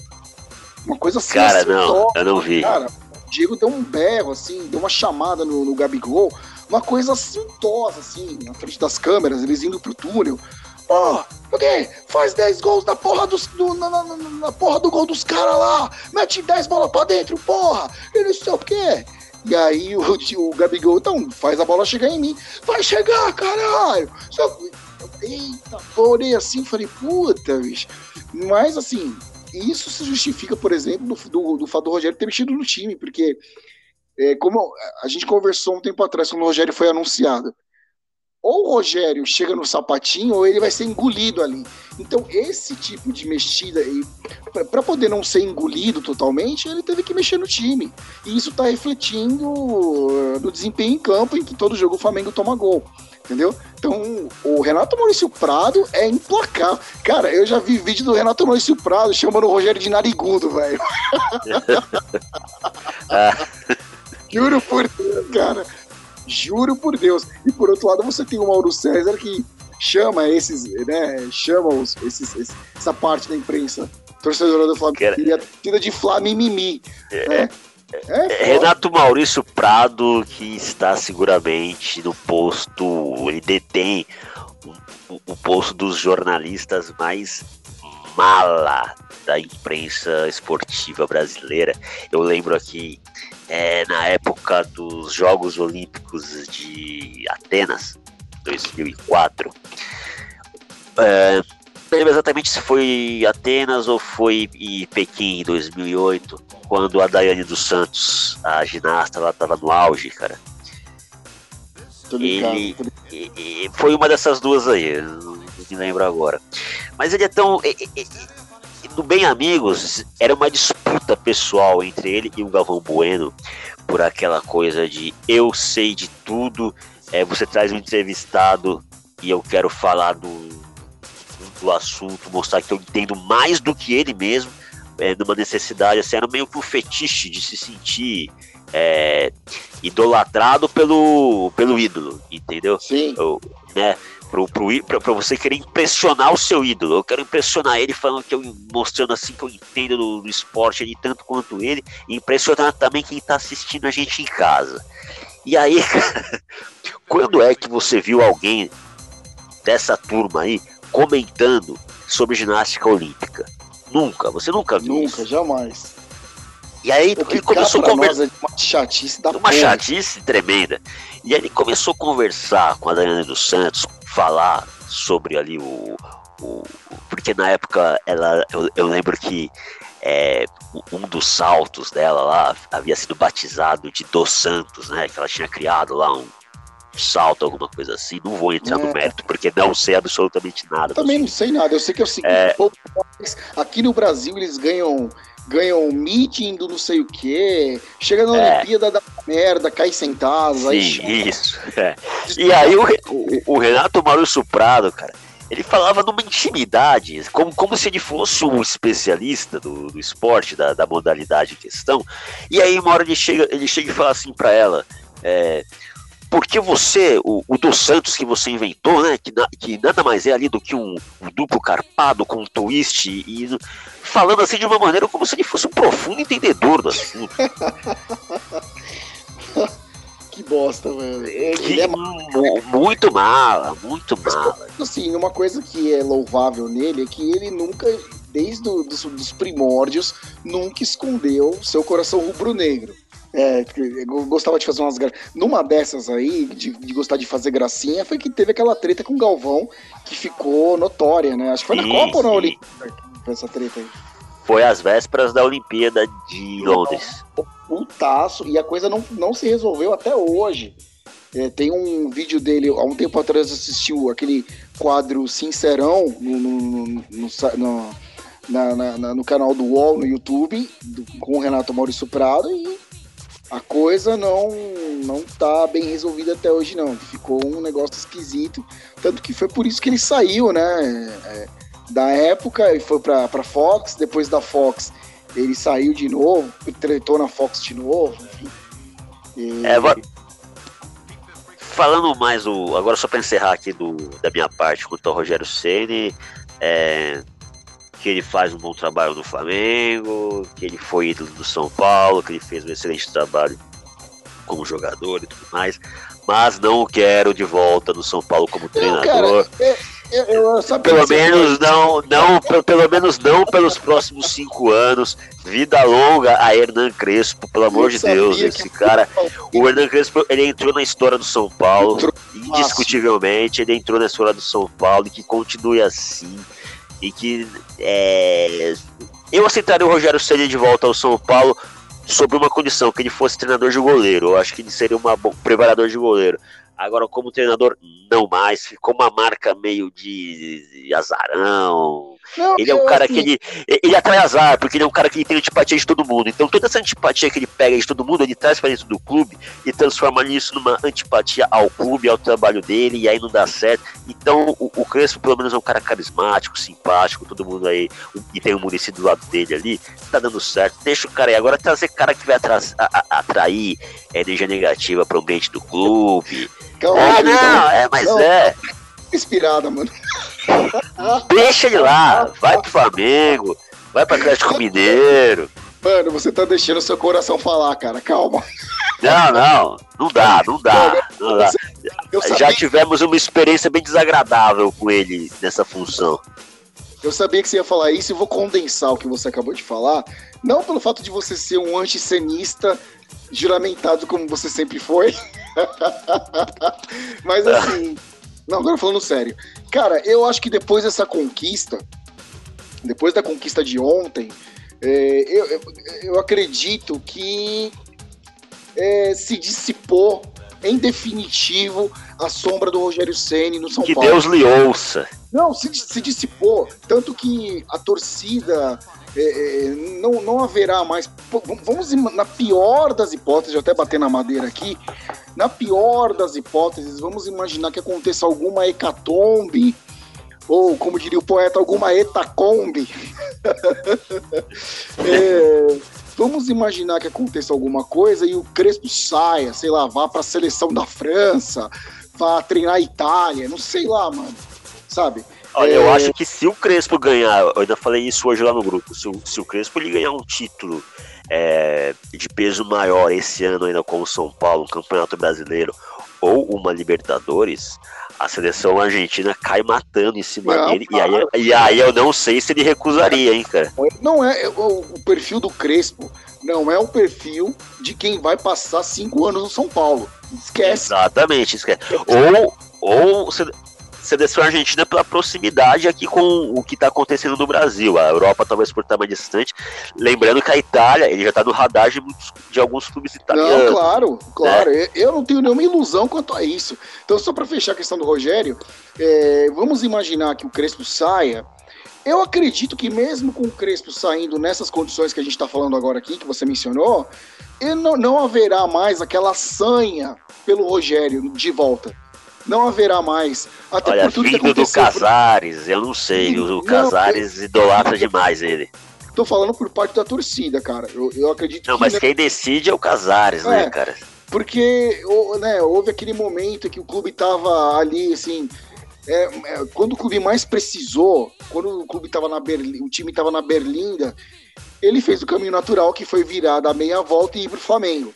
[SPEAKER 2] Uma coisa assim.
[SPEAKER 3] Cara, não, eu não vi.
[SPEAKER 2] Cara, o Diego deu um berro, assim, deu uma chamada no, no Gabigol, uma coisa assintosa, assim, na frente das câmeras, eles indo pro túnel. Ó, oh, okay, faz 10 gols na porra, dos, do, na, na, na, porra do gol dos caras lá, mete 10 bolas pra dentro, porra, e não sei o quê. E aí o, o Gabigol, então, faz a bola chegar em mim. Vai chegar, caralho! Só, eita, orei assim, falei, puta, bicho. Mas assim, isso se justifica, por exemplo, do, do, do fato do Rogério ter mexido no time, porque é, como a gente conversou um tempo atrás, quando o Rogério foi anunciado, ou o Rogério chega no sapatinho ou ele vai ser engolido ali. Então, esse tipo de mexida, para poder não ser engolido totalmente, ele teve que mexer no time. E isso está refletindo uh, no desempenho em campo, em que todo jogo o Flamengo toma gol. Entendeu? Então, o Renato Maurício Prado é implacável. Cara, eu já vi vídeo do Renato Maurício Prado chamando o Rogério de narigudo, velho. Juro por Deus, cara. Juro por Deus. E por outro lado, você tem o Mauro César que chama esses, né? Chama os, esses, essa parte da imprensa torcedora do Flamengo. Era... E a torcida de Flamimimi. É, né?
[SPEAKER 3] É Renato Maurício Prado, que está seguramente no posto, ele detém o, o posto dos jornalistas mais mala da imprensa esportiva brasileira. Eu lembro aqui é, na época dos Jogos Olímpicos de Atenas, 2004. É, não lembro exatamente se foi Atenas ou foi em Pequim, em 2008, quando a Daiane dos Santos, a ginasta, ela estava no auge, cara. Ele, ele foi uma dessas duas aí, não me lembro agora. Mas ele é tão. No Bem Amigos, era uma disputa pessoal entre ele e o Galvão Bueno por aquela coisa de eu sei de tudo, é, você traz um entrevistado e eu quero falar do, do assunto, mostrar que eu entendo mais do que ele mesmo. é, numa necessidade, assim, era meio que um fetiche de se sentir é, idolatrado pelo, pelo ídolo, entendeu?
[SPEAKER 2] Sim.
[SPEAKER 3] Eu, né? Pra, você querer impressionar o seu ídolo. Eu quero impressionar ele falando que eu mostrando assim que eu entendo do, do esporte ele tanto quanto ele, e impressionar também quem tá assistindo a gente em casa. E aí, quando é que você viu alguém dessa turma aí comentando sobre ginástica olímpica? Nunca, você nunca viu.
[SPEAKER 2] Nunca,
[SPEAKER 3] isso.
[SPEAKER 2] jamais.
[SPEAKER 3] E aí ele começou a conversar.
[SPEAKER 2] É uma chatice da
[SPEAKER 3] Uma
[SPEAKER 2] porra.
[SPEAKER 3] chatice tremenda. E ele começou a conversar com a Daniela dos Santos, falar sobre ali o. o porque na época ela, eu, eu lembro que é, um dos saltos dela lá havia sido batizado de Dos Santos, né? Que ela tinha criado lá um salto, alguma coisa assim. Não vou entrar no
[SPEAKER 2] É.
[SPEAKER 3] mérito, porque não sei absolutamente nada.
[SPEAKER 2] Também não sei nada. Eu sei que é o seguinte:
[SPEAKER 3] É.
[SPEAKER 2] aqui no Brasil eles ganham ganham meeting do não sei o quê. Chega na
[SPEAKER 3] É.
[SPEAKER 2] Olimpíada da merda, cai sentado. aí
[SPEAKER 3] Sim,
[SPEAKER 2] chora.
[SPEAKER 3] isso. é. E aí o, o, o Renato Maurício Prado, cara, ele falava numa intimidade, como, como se ele fosse um especialista do, do esporte, da, da modalidade em questão. E aí uma hora ele chega, ele chega e fala assim pra ela, é, porque você, o, o dos Santos que você inventou, né, que, na- que nada mais é ali do que um, um duplo carpado com um twist e falando assim de uma maneira como se ele fosse um profundo entendedor do assunto.
[SPEAKER 2] Que bosta, velho.
[SPEAKER 3] Que
[SPEAKER 2] Ele é
[SPEAKER 3] mu- muito mala, muito mala.
[SPEAKER 2] assim, uma coisa que é louvável nele é que ele nunca, desde o, dos, dos primórdios, nunca escondeu seu coração rubro-negro. É, eu gostava de fazer umas gra... Numa dessas aí, de, de gostar de fazer gracinha, foi que teve aquela treta com o Galvão, que ficou notória, né? Acho que foi na
[SPEAKER 3] Sim,
[SPEAKER 2] Copa ou na
[SPEAKER 3] sim.
[SPEAKER 2] Olimpíada foi essa treta aí.
[SPEAKER 3] Foi às vésperas da Olimpíada de Londres.
[SPEAKER 2] putaço e a coisa não, não se resolveu até hoje. É, tem um vídeo dele, há um tempo atrás assistiu aquele quadro Sincerão no, no, no, no, na- na- na- no canal do UOL no YouTube, do- com o Renato Maurício Prado, e a coisa não, não tá bem resolvida até hoje, não. Ficou um negócio esquisito. Tanto que foi por isso que ele saiu, né? é, da época e foi pra, pra Fox, depois da Fox ele saiu de novo, tretou na Fox de novo, enfim. E-
[SPEAKER 3] É, agora- Falando mais o. Agora só para encerrar aqui do, da minha parte quanto ao Rogério Ceni, é, que ele faz um bom trabalho no Flamengo, que ele foi ídolo do São Paulo, que ele fez um excelente trabalho como jogador e tudo mais, mas não o quero de volta no São Paulo como
[SPEAKER 2] Não,
[SPEAKER 3] treinador.
[SPEAKER 2] cara, eu, eu
[SPEAKER 3] Pelo menos não, não, pe- pelo menos não pelos próximos cinco anos. Vida longa a Hernan Crespo, pelo amor de Deus. Esse cara, o Hernan Crespo, ele entrou na história do São Paulo, indiscutivelmente, ele entrou na história do São Paulo e que continue assim. E que é, eu aceitaria o Rogério Ceni de volta ao São Paulo sob uma condição, que ele fosse treinador de goleiro. Eu acho que ele seria uma bom preparador de goleiro. Agora, como treinador, não mais. Ficou uma marca meio de, de azarão.
[SPEAKER 2] Não,
[SPEAKER 3] Ele é um cara
[SPEAKER 2] assim,
[SPEAKER 3] que ele, ele atrai azar, porque ele é um cara que tem antipatia de todo mundo. Então toda essa antipatia que ele pega de todo mundo, ele traz para dentro do clube e transforma isso numa antipatia ao clube, ao trabalho dele, e aí não dá certo. Então o, o Crespo, pelo menos, é um cara carismático, simpático, todo mundo aí, e tem o Murici do lado dele ali, tá dando certo. Deixa o cara aí. Agora trazer cara que vai atras- a- a- atrair energia negativa para o ambiente do clube.
[SPEAKER 2] Calma,
[SPEAKER 3] É,
[SPEAKER 2] querido,
[SPEAKER 3] não, é, mas
[SPEAKER 2] Não.
[SPEAKER 3] é.
[SPEAKER 2] inspirada, mano.
[SPEAKER 3] Deixa ele lá, vai pro Flamengo, vai pro Atlético Mineiro.
[SPEAKER 2] Mano, você tá deixando seu coração falar, cara. Calma.
[SPEAKER 3] Não, não, não dá, não dá, não dá. Já tivemos uma experiência bem desagradável com ele nessa função.
[SPEAKER 2] eu sabia que você ia falar isso e vou condensar o que você acabou de falar. Não pelo fato de você ser um antissenista juramentado como você sempre foi. Mas assim. Não, agora falando sério. Cara, eu acho que depois dessa conquista, depois da conquista de ontem, é, eu, eu, eu acredito que é, se dissipou em definitivo a sombra do Rogério Ceni no São
[SPEAKER 3] Que
[SPEAKER 2] Paulo.
[SPEAKER 3] Deus lhe ouça.
[SPEAKER 2] Não, se, se dissipou. Tanto que a torcida é, é, não, não haverá mais. Vamos, na pior das hipóteses, até bater na madeira aqui. Na pior das hipóteses, vamos imaginar que aconteça alguma hecatombe ou como diria o poeta, alguma etacombe. é, vamos imaginar que aconteça alguma coisa e o Crespo saia, sei lá, vá para a seleção da França, vá treinar a Itália, não sei lá, mano. Sabe?
[SPEAKER 3] Olha, é... eu acho que se o Crespo ganhar, eu ainda falei isso hoje lá no grupo, se o, se o Crespo ele ganhar um título é, de peso maior esse ano ainda com o São Paulo, um campeonato brasileiro ou uma Libertadores, a seleção argentina cai matando em cima não, dele. E aí, e aí eu não sei se ele recusaria, hein, cara.
[SPEAKER 2] Não é o, o perfil do Crespo, não é o perfil de quem vai passar cinco anos no São Paulo. Esquece.
[SPEAKER 3] Exatamente, esquece. Ou, ou seleção argentina pela proximidade aqui com o que está acontecendo no Brasil. A Europa talvez por estar mais distante. Lembrando que a Itália, ele já está no radar de, muitos, de alguns clubes italianos.
[SPEAKER 2] Não, claro, claro. Né? Eu não tenho nenhuma ilusão quanto a isso. Então, só para fechar a questão do Rogério, é, vamos imaginar que o Crespo saia. Eu acredito que mesmo com o Crespo saindo nessas condições que a gente está falando agora aqui, que você mencionou, não, não haverá mais aquela sanha pelo Rogério de volta não haverá mais.
[SPEAKER 3] Até Olha, por tudo que do Casares, eu não sei, o, Casares idolatra demais ele.
[SPEAKER 2] Tô falando por parte da torcida, cara. Eu, eu acredito
[SPEAKER 3] não, que. Não, mas quem decide é o Casares, né, é, né, cara?
[SPEAKER 2] Porque né, houve aquele momento que o clube tava ali, assim. É, é, quando o clube mais precisou, quando o clube tava na Berlim, o time tava na Berlinda, ele fez o caminho natural que foi virar da meia volta e ir pro Flamengo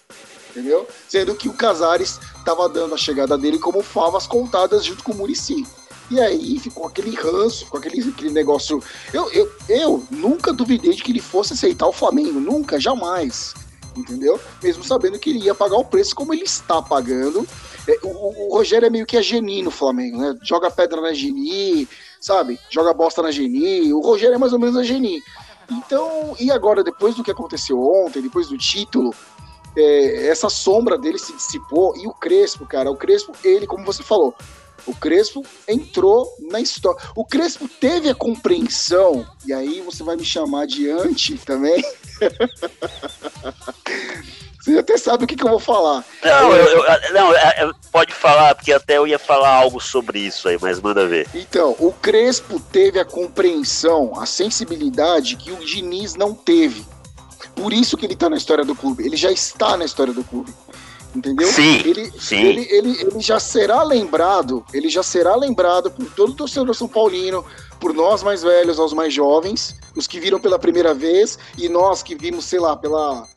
[SPEAKER 2] entendeu? Sendo que o Casares estava dando a chegada dele como favas contadas junto com o Murici. E aí ficou aquele ranço, ficou aquele, aquele negócio. Eu, eu, eu nunca duvidei de que ele fosse aceitar o Flamengo, nunca, jamais. Entendeu? Mesmo sabendo que ele ia pagar o preço como ele está pagando. É, o, o, Rogério é meio que a Geni no Flamengo, né? Joga pedra na Geni, sabe? Joga bosta na Geni. O Rogério é mais ou menos a Geni. Então, e agora, depois do que aconteceu ontem, depois do título, é, essa sombra dele se dissipou e o Crespo, cara, o Crespo, ele, como você falou, o Crespo entrou na história. O Crespo teve a compreensão, e aí você vai me chamar de anti também. Você até sabe o que, que eu vou falar.
[SPEAKER 3] Não, eu, eu, não, é, pode falar, porque até eu ia falar algo sobre isso aí, mas manda ver.
[SPEAKER 2] Então, o Crespo teve a compreensão, a sensibilidade que o Diniz não teve. Por isso que ele tá na história do clube. Ele já está na história do clube. Entendeu?
[SPEAKER 3] Sim,
[SPEAKER 2] ele,
[SPEAKER 3] sim.
[SPEAKER 2] Ele, ele, ele já será lembrado, ele já será lembrado por todo o torcedor São Paulino, por nós mais velhos, aos mais jovens, os que viram pela primeira vez, e nós que vimos, sei lá, pela.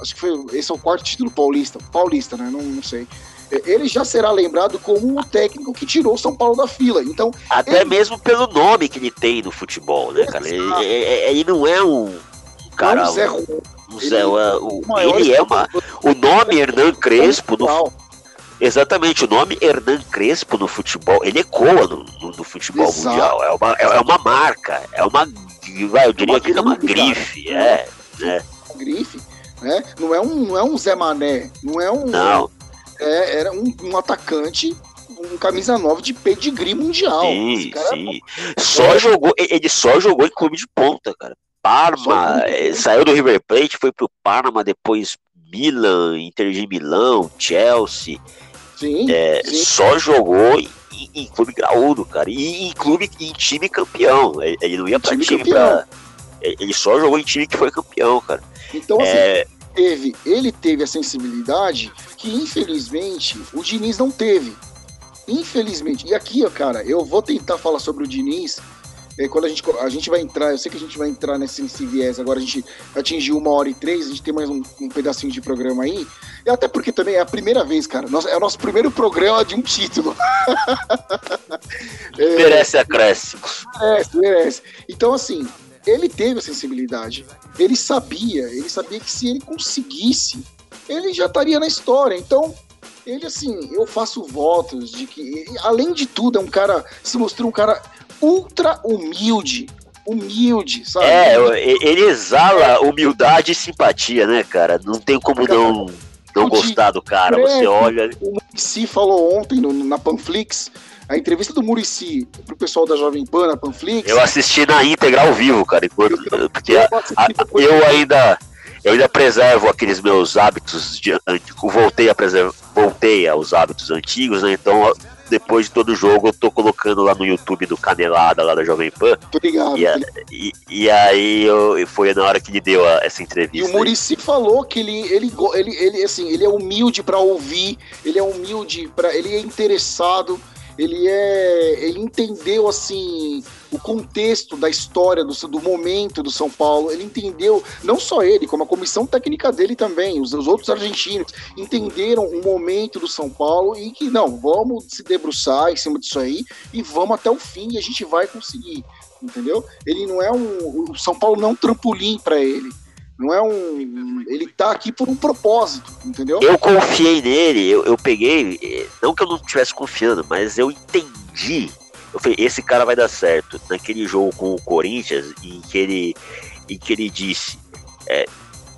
[SPEAKER 2] Acho que foi. Esse é o quarto título paulista. Paulista, né? Não, não sei ele já será lembrado como o técnico que tirou São Paulo da fila. Então,
[SPEAKER 3] até
[SPEAKER 2] ele...
[SPEAKER 3] mesmo pelo nome que ele tem no futebol, né, cara? Ele, ele, não é um cara. Zé, o Zé, ele, o, ele é uma. O nome Hernan Crespo no, Exatamente, o nome Hernan Crespo no futebol, ele ecoa no, no, no futebol Exato. mundial. É uma, é, é, uma marca, é uma. Eu diria que é uma grife, é. é.
[SPEAKER 2] Grife, né? Não é um, não é um Zé Mané, não é um.
[SPEAKER 3] Não.
[SPEAKER 2] É, era um, um atacante um camisa 9 de pedigree mundial.
[SPEAKER 3] Sim, sim. Só jogou, ele só jogou em clube de ponta, cara. Parma, é, saiu do River Plate, foi pro Parma, depois Milan, Inter de Milão, Chelsea.
[SPEAKER 2] Sim,
[SPEAKER 3] é,
[SPEAKER 2] sim.
[SPEAKER 3] Só jogou em, em, clube graúdo, cara. E em clube, em time campeão. Ele não ia pra time, time pra. Ele só jogou em time que foi campeão, cara.
[SPEAKER 2] Então, assim, é... teve, ele teve a sensibilidade que, infelizmente, o Diniz não teve. Infelizmente. E aqui, ó, cara, eu vou tentar falar sobre o Diniz é, quando a gente, a gente vai entrar, eu sei que a gente vai entrar nesse, nesse viés, agora a gente atingiu uma hora e três, a gente tem mais um, um pedacinho de programa aí, e até porque também é a primeira vez, cara, nossa, é o nosso primeiro programa de um título.
[SPEAKER 3] é, merece acréscimo.
[SPEAKER 2] Merece, merece. Então, assim, ele teve a sensibilidade, ele sabia, ele sabia que se ele conseguisse, ele já estaria na história, então ele assim, eu faço votos de que, além de tudo, é um cara, se mostrou um cara ultra humilde. Humilde, sabe?
[SPEAKER 3] É, ele exala humildade e simpatia, né, cara? Não tem como cara, não, não gostar do cara. Você olha.
[SPEAKER 2] O Murici falou ontem no, na Panflix. A entrevista do Murici pro pessoal da Jovem Pan na Panflix.
[SPEAKER 3] Eu assisti na íntegra ao vivo, cara. Enquanto, porque a, a, eu ainda eu ainda preservo aqueles meus hábitos de voltei a preservar, voltei aos hábitos antigos, né? Então depois de todo jogo, eu tô colocando lá no YouTube do Canelada, lá da Jovem Pan.
[SPEAKER 2] Tô ligado.
[SPEAKER 3] E, a, e, e, aí eu, foi na hora que ele deu a, essa entrevista.
[SPEAKER 2] E o Murici falou que ele, ele, ele, ele, assim, ele é humilde para ouvir, ele é humilde para, ele é interessado ele é ele entendeu assim o contexto da história do, do momento do São Paulo ele entendeu não só ele como a comissão técnica dele também os, os outros argentinos entenderam o momento do São Paulo e que não vamos se debruçar em cima disso aí e vamos até o fim e a gente vai conseguir entendeu ele não é um o São Paulo não é um trampolim para ele não é um. Ele tá aqui por um propósito, entendeu?
[SPEAKER 3] Eu confiei nele, eu, eu peguei. Não que eu não estivesse confiando, mas eu entendi. Eu falei, esse cara vai dar certo. Naquele jogo com o Corinthians, em que ele, em que ele disse. É,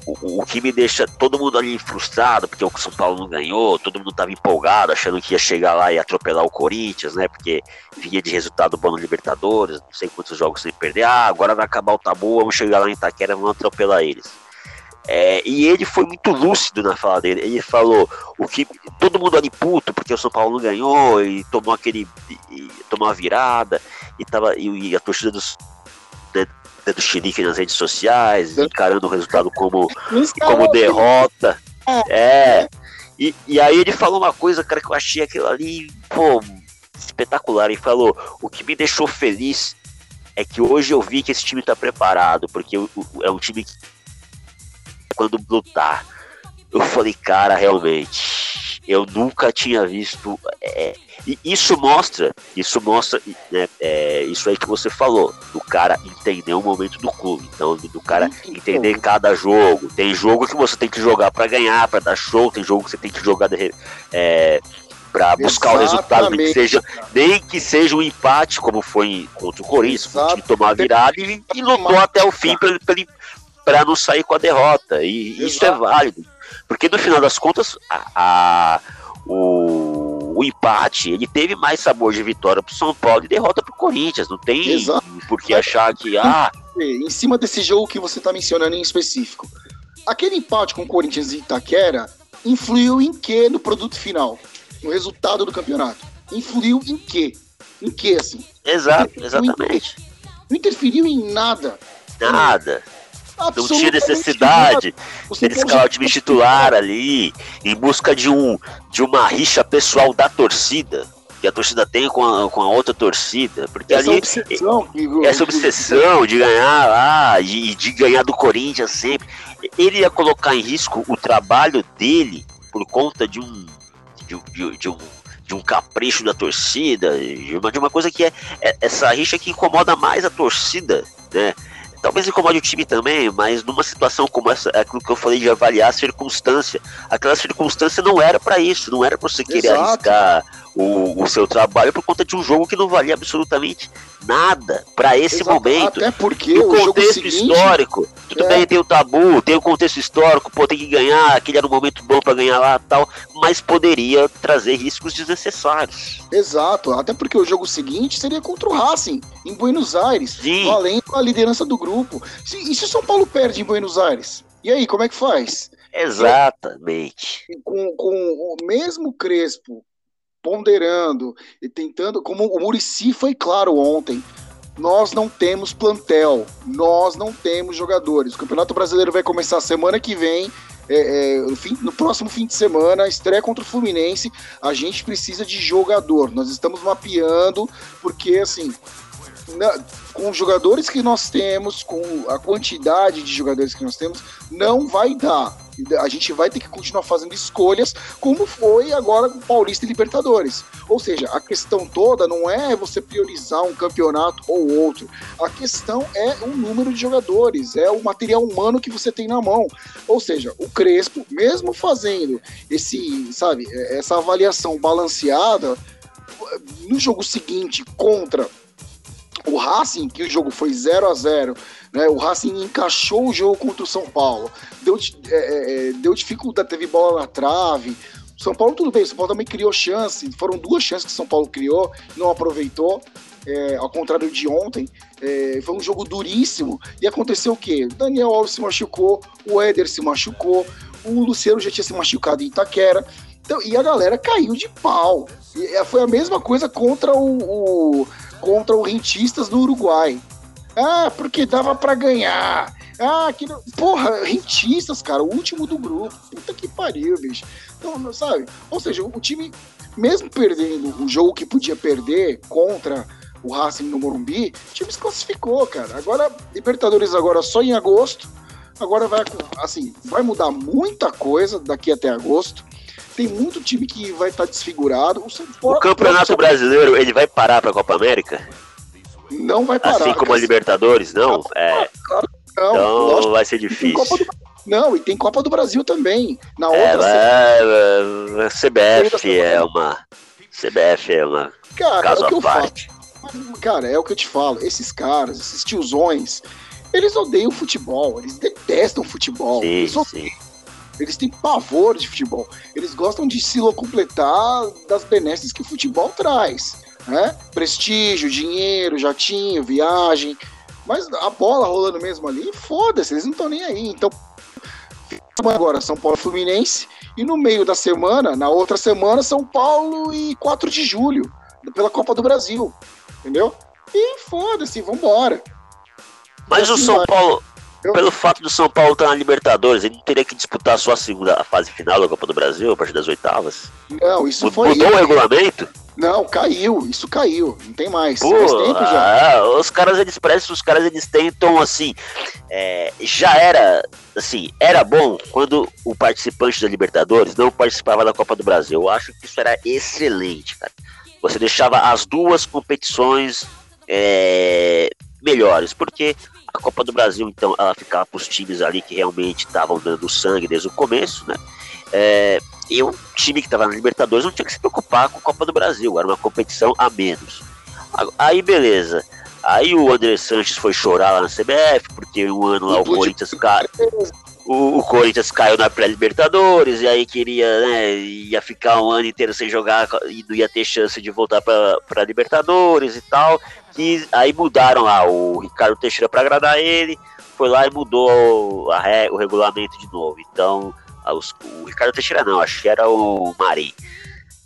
[SPEAKER 3] o, o, que me deixa todo mundo ali frustrado, porque o São Paulo não ganhou, todo mundo estava empolgado, achando que ia chegar lá e atropelar o Corinthians, né? Porque vinha de resultado bom no Libertadores, não sei quantos jogos sem perder. Ah, agora vai acabar o tabu, vamos chegar lá em Itaquera, vamos atropelar eles. É, e ele foi muito lúcido na fala dele. Ele falou o que todo mundo ali puto porque o São Paulo não ganhou e tomou aquele e, tomou a virada e tava e, e a torcida dos do xerife nas redes sociais, encarando o resultado como, como derrota. É. E, e aí ele falou uma coisa, cara, que eu achei aquilo ali, pô, espetacular. Ele falou: o que me deixou feliz é que hoje eu vi que esse time tá preparado, porque é um time que quando lutar. Eu falei, cara, realmente, eu nunca tinha visto. É, e isso mostra, isso mostra, né, é, isso aí que você falou, do cara entender o momento do clube, então do cara entender cada jogo. Tem jogo que você tem que jogar para ganhar, para dar show, tem jogo que você tem que jogar é, para buscar o resultado, nem que, seja, nem que seja um empate, como foi contra o Corinthians, o time tomar virada e, e lutou até o fim para não sair com a derrota. E Exato. isso é válido. Porque no final das contas, a, a o o empate, ele teve mais sabor de vitória pro São Paulo e derrota pro Corinthians. Não tem Exato. por que achar que. Ah...
[SPEAKER 2] Em cima desse jogo que você tá mencionando em específico, aquele empate com o Corinthians e Itaquera influiu em que no produto final? No resultado do campeonato? Influiu em que? Em que, assim?
[SPEAKER 3] Exato, exatamente.
[SPEAKER 2] Não interferiu em nada.
[SPEAKER 3] Nada. Não tinha necessidade. de escalar o time titular ali em busca de um de uma rixa pessoal da torcida que a torcida tem com a, com a outra torcida, porque essa ali obsessão, essa obsessão de ganhar lá e de, de ganhar do Corinthians sempre, ele ia colocar em risco o trabalho dele por conta de um de, de, de um de um capricho da torcida, de uma, de uma coisa que é, é essa rixa que incomoda mais a torcida, né? Talvez incomode o time também, mas numa situação como essa, é aquilo que eu falei de avaliar a circunstância. Aquela circunstância não era para isso, não era para você querer Exato. arriscar o, o, seu trabalho por conta de um jogo que não valia absolutamente nada para esse Exato. momento.
[SPEAKER 2] Até porque
[SPEAKER 3] no contexto seguinte, histórico, tudo é... bem, tem o tabu, tem o contexto histórico, pô, tem que ganhar, aquele era um momento bom para ganhar lá tal, mas poderia trazer riscos desnecessários.
[SPEAKER 2] Exato, até porque o jogo seguinte seria contra o Racing, em Buenos Aires, Sim. valendo a liderança do grupo. E se o São Paulo perde em Buenos Aires? E aí, como é que faz?
[SPEAKER 3] Exatamente.
[SPEAKER 2] Com, com o mesmo Crespo ponderando e tentando, como o Murici foi claro ontem, nós não temos plantel, nós não temos jogadores. O Campeonato Brasileiro vai começar semana que vem, é, é, no, fim, no, próximo fim de semana, estreia contra o Fluminense. A gente precisa de jogador. Nós estamos mapeando, porque assim, com os jogadores que nós temos, com a quantidade de jogadores que nós temos, não vai dar. A gente vai ter que continuar fazendo escolhas, como foi agora com Paulista e Libertadores. Ou seja, a questão toda não é você priorizar um campeonato ou outro. A questão é o número de jogadores, é o material humano que você tem na mão. Ou seja, o Crespo, mesmo fazendo esse, sabe, essa avaliação balanceada, no jogo seguinte contra o Racing, que o jogo foi 0 a 0 né? O Racing encaixou o jogo contra o São Paulo, deu, é, é, é, deu dificuldade, teve bola na trave. São Paulo, tudo bem, São Paulo também criou chance, foram duas chances que São Paulo criou, não aproveitou, é, ao contrário de ontem. É, foi um jogo duríssimo. E aconteceu o quê? Daniel Alves se machucou, o Éder se machucou, o Luciano já tinha se machucado em Itaquera. Então, e a galera caiu de pau. E é, foi a mesma coisa contra o, o contra o Rentistas do Uruguai. Ah, porque dava para ganhar. Ah, que. Porra, rentistas, cara, o último do grupo. Puta que pariu, bicho. Não, sabe? Ou seja, o time, mesmo perdendo o jogo que podia perder contra o Racing no Morumbi, o time se classificou, cara. Agora, Libertadores agora só em agosto. Agora vai, assim, vai mudar muita coisa daqui até agosto. Tem muito time que vai estar tá desfigurado.
[SPEAKER 3] O, o Campeonato Brasileiro, ele vai parar para a Copa América?
[SPEAKER 2] Não vai parar.
[SPEAKER 3] Assim como a Libertadores, não? É. Claro não, então lógico, vai ser difícil.
[SPEAKER 2] Do... Não, e tem Copa do Brasil também. Na é, outra
[SPEAKER 3] é, a CBF é uma. CBF é uma.
[SPEAKER 2] Cara, caso é o que eu parte. falo. Cara, é o que eu te falo. Esses caras, esses tiozões, eles odeiam futebol, eles detestam futebol.
[SPEAKER 3] Sim,
[SPEAKER 2] eles,
[SPEAKER 3] sim.
[SPEAKER 2] Eles têm pavor de futebol. Eles gostam de se locupletar das benesses que o futebol traz. Né? Prestígio, dinheiro, jatinho, viagem. Mas a bola rolando mesmo ali, foda-se, eles não estão nem aí. Então, agora São Paulo Fluminense e no meio da semana, na outra semana, São Paulo e 4 de julho, pela Copa do Brasil. Entendeu? E foda-se, vambora.
[SPEAKER 3] Mas assim, o São Paulo, eu... pelo fato do São Paulo estar na Libertadores, ele não teria que disputar só a segunda a fase final da Copa do Brasil, a partir das oitavas?
[SPEAKER 2] Não, isso
[SPEAKER 3] Mudou
[SPEAKER 2] foi.
[SPEAKER 3] Mudou o regulamento?
[SPEAKER 2] Não, caiu, isso caiu, não tem mais.
[SPEAKER 3] Pô, Faz tempo já. Ah, os caras eles parecem, os caras eles tentam assim, é, já era assim, era bom quando o participante da Libertadores não participava da Copa do Brasil. Eu acho que isso era excelente, cara. Você deixava as duas competições é, melhores, porque a Copa do Brasil, então, ela ficava para os times ali que realmente estavam dando sangue desde o começo, né? É, e o time que estava na Libertadores não tinha que se preocupar com a Copa do Brasil, era uma competição a menos. Aí beleza. Aí o André Sanches foi chorar lá na CBF, porque um ano lá o Corinthians caiu. O, o, Corinthians caiu na pré-Libertadores, e aí queria, né, ia ficar um ano inteiro sem jogar e não ia ter chance de voltar para Libertadores e tal. Que aí mudaram lá o Ricardo Teixeira para agradar ele, foi lá e mudou a, o regulamento de novo. Então, ah, os, o Ricardo Teixeira não, acho que era o Mari.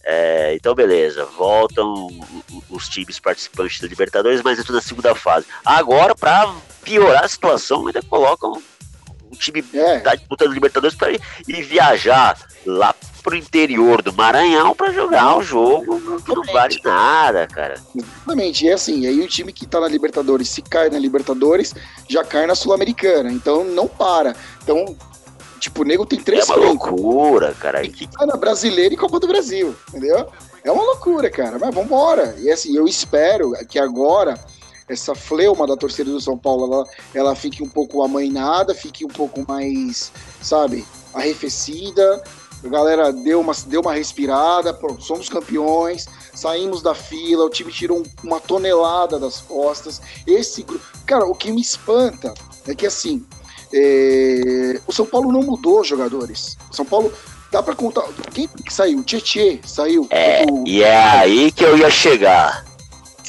[SPEAKER 3] É, então, beleza, voltam os times participantes da Libertadores, mas entram na segunda fase. Agora, para piorar a situação, ainda colocam time é. tá disputando Libertadores para ir, ir, viajar lá pro interior do Maranhão para jogar um jogo que não vale nada, cara.
[SPEAKER 2] Exatamente, e é assim, aí o time que tá na Libertadores, se cai na Libertadores, já cai na Sul-Americana, então não para. Então Tipo, o nego tem três
[SPEAKER 3] É uma loucura, cara.
[SPEAKER 2] Que... na brasileira e Copa do Brasil, entendeu? É uma loucura, cara. Mas vambora. E assim, eu espero que agora essa fleuma da torcida do São Paulo, ela, ela fique um pouco amainada, fique um pouco mais, sabe, arrefecida. A galera deu uma, deu uma respirada, pronto, somos campeões, saímos da fila, o time tirou uma tonelada das costas. Esse grupo. Cara, o que me espanta é que assim, é, o São Paulo não mudou jogadores. O São Paulo dá para contar. Quem saiu? Tietê saiu.
[SPEAKER 3] É, e é aí que eu ia chegar.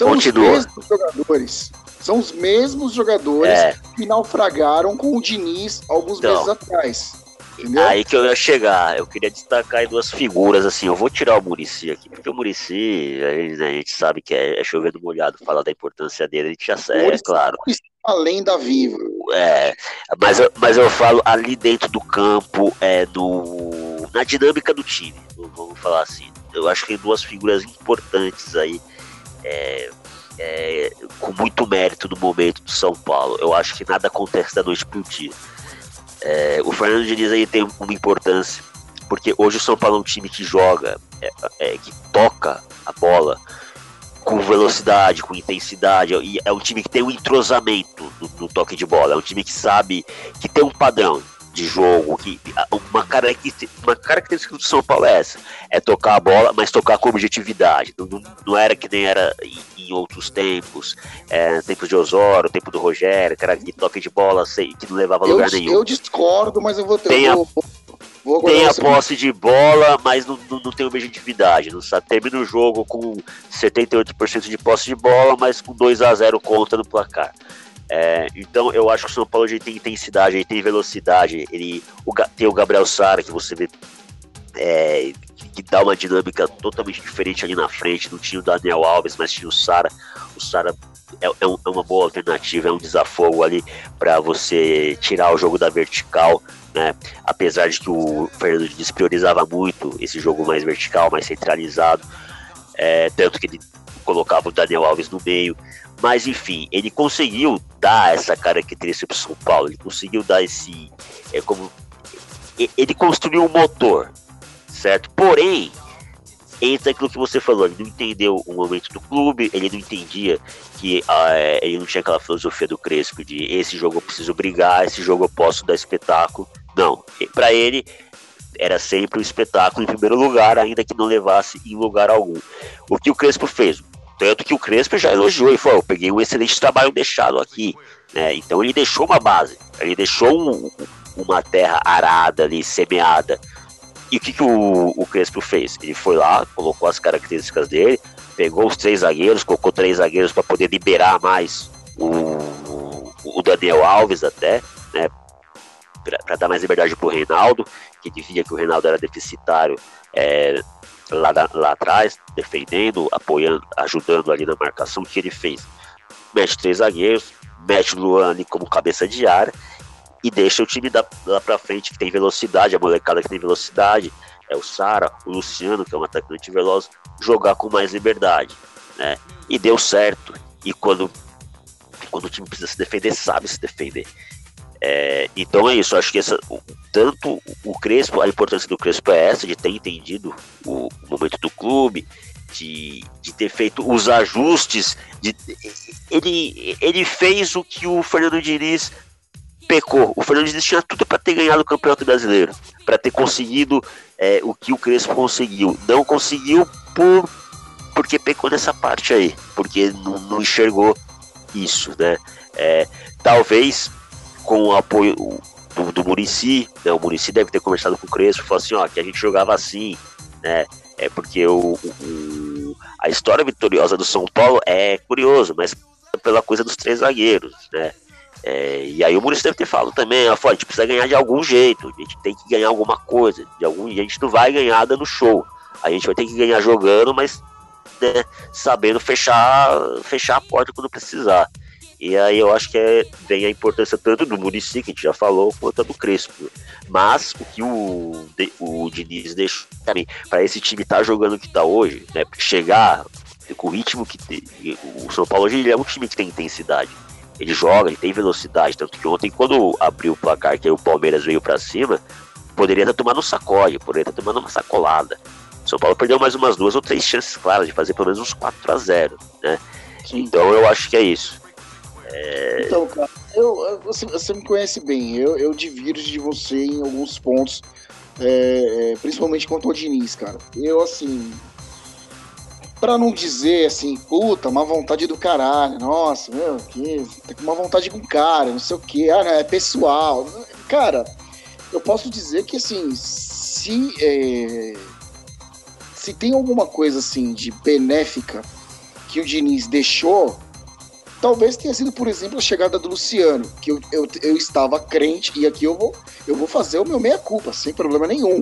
[SPEAKER 2] São Continua. os mesmos jogadores. São os mesmos jogadores é. que naufragaram com o Diniz alguns então, meses atrás. Entendeu?
[SPEAKER 3] Aí que eu ia chegar. Eu queria destacar duas figuras, assim. Eu vou tirar o Murici aqui, porque o Murici, a gente, a gente sabe que é, é chovendo molhado falar da importância dele, a gente já sabe, é claro.
[SPEAKER 2] Além da viva.
[SPEAKER 3] É, mas, eu, mas eu falo ali dentro do campo, é, no, na dinâmica do time, vamos falar assim. Eu acho que tem duas figuras importantes aí, é, é, com muito mérito no momento do São Paulo. Eu acho que nada acontece da noite pro dia. É, o Fernando Diniz aí tem uma importância, porque hoje o São Paulo é um time que joga, é, é, que toca a bola com velocidade, com intensidade. E é um time que tem um entrosamento no, no, toque de bola. É um time que sabe que tem um padrão de jogo. Que, uma, característica, uma característica do São Paulo é essa: é tocar a bola, mas tocar com objetividade. Não, não, não era que nem era em, em outros tempos, é, tempos de Osório, tempo do Rogério, que era de toque de bola sei, que não levava a lugar
[SPEAKER 2] eu,
[SPEAKER 3] nenhum.
[SPEAKER 2] Eu discordo, mas eu vou ter.
[SPEAKER 3] Tem
[SPEAKER 2] eu vou,
[SPEAKER 3] Vou tem a posse de bola, mas não, não, não tem objetividade. Não sabe, termina o jogo com 78% de posse de bola, mas com 2 a 0 contra no placar. É, então eu acho que o São Paulo tem intensidade, ele tem velocidade, ele o, tem o Gabriel Sara que você vê é, que dá uma dinâmica totalmente diferente ali na frente. Não tinha o Daniel Alves, mas tinha o Sara. O Sara é, é, é, uma boa alternativa, é um desafogo ali para você tirar o jogo da vertical. Né? Apesar de que o Fernando Diniz priorizava muito esse jogo mais vertical, mais centralizado, é, tanto que ele colocava o Daniel Alves no meio. Mas enfim, ele conseguiu dar essa característica para São Paulo. Ele conseguiu dar esse, é como ele construiu um motor, certo? Porém, entra aquilo que você falou, ele não entendeu o momento do clube, ele não entendia que ah, é, ele não tinha aquela filosofia do Crespo de esse jogo eu preciso brigar, esse jogo eu posso dar espetáculo. Não, para ele era sempre o um espetáculo em primeiro lugar, ainda que não levasse em lugar algum. O que o Crespo fez? Tanto que o Crespo já elogiou e falou: eu peguei um excelente trabalho deixado aqui. Né? Então ele deixou uma base, ele deixou um, uma terra arada ali, semeada. E o que, que o, o Crespo fez? Ele foi lá, colocou as características dele, pegou os três zagueiros, colocou três zagueiros para poder liberar mais o, o Daniel Alves até, né? Para dar mais liberdade para o Reinaldo, que dizia que o Reinaldo era deficitário é, lá, lá atrás, defendendo, apoiando, ajudando ali na marcação. O que ele fez? Mete três zagueiros, mete o Luan ali como cabeça de área e deixa o time da, lá pra frente que tem velocidade, a molecada que tem velocidade, é o Sara, o Luciano, que é um atacante veloz, jogar com mais liberdade, né? E deu certo. E quando, quando o time precisa se defender, sabe se defender. É, então é isso, acho que essa, tanto o Crespo, a importância do Crespo é essa, de ter entendido o, momento do clube, de, de ter feito os ajustes, de, ele, ele fez o que o Fernando Diniz pecou. O Fernando Diniz tinha tudo para ter ganhado o Campeonato Brasileiro, para ter conseguido é, o que o Crespo conseguiu. Não conseguiu por porque pecou nessa parte aí, porque não, não enxergou isso, né? É, talvez com o apoio do, do Murici, né? O Murici deve ter conversado com o Crespo, falou assim, ó, que a gente jogava assim, né? É porque o, o, a história vitoriosa do São Paulo é curioso, mas pela coisa dos três zagueiros, né? É, e aí o Maurício deve ter falado também, ó, a gente precisa ganhar de algum jeito, a gente tem que ganhar alguma coisa, de algum, a gente não vai ganhar dando show, a gente vai ter que ganhar jogando, mas né, sabendo fechar, fechar a porta quando precisar. E aí eu acho que é, vem a importância tanto do Murici, que a gente já falou, quanto a do Crespo. Mas o que o, o Diniz deixou também, para esse time estar tá jogando o que está hoje, né, chegar com o ritmo que o São Paulo hoje é um time que tem intensidade ele joga, ele tem velocidade. Tanto que ontem, quando abriu o placar, que o Palmeiras veio para cima, poderia estar tomando um sacode, poderia estar tomando uma sacolada. São Paulo perdeu mais umas duas ou três chances claras de fazer pelo menos uns 4 a 0 né? Então eu acho que é isso.
[SPEAKER 2] Então, cara, eu, você, você, me conhece bem, eu, eu divirjo de você em alguns pontos, é, é principalmente quanto ao Diniz, cara. Eu, assim, Pra não dizer assim, puta, uma vontade do caralho, nossa, meu, que tem uma vontade com o cara, não sei o que, ah, não, é pessoal. Cara, eu posso dizer que assim, se, é, se tem alguma coisa assim de benéfica que o Diniz deixou, talvez tenha sido, por exemplo, a chegada do Luciano, que eu, eu, eu estava crente, e aqui eu vou, eu vou fazer o meu meia-culpa, sem problema nenhum.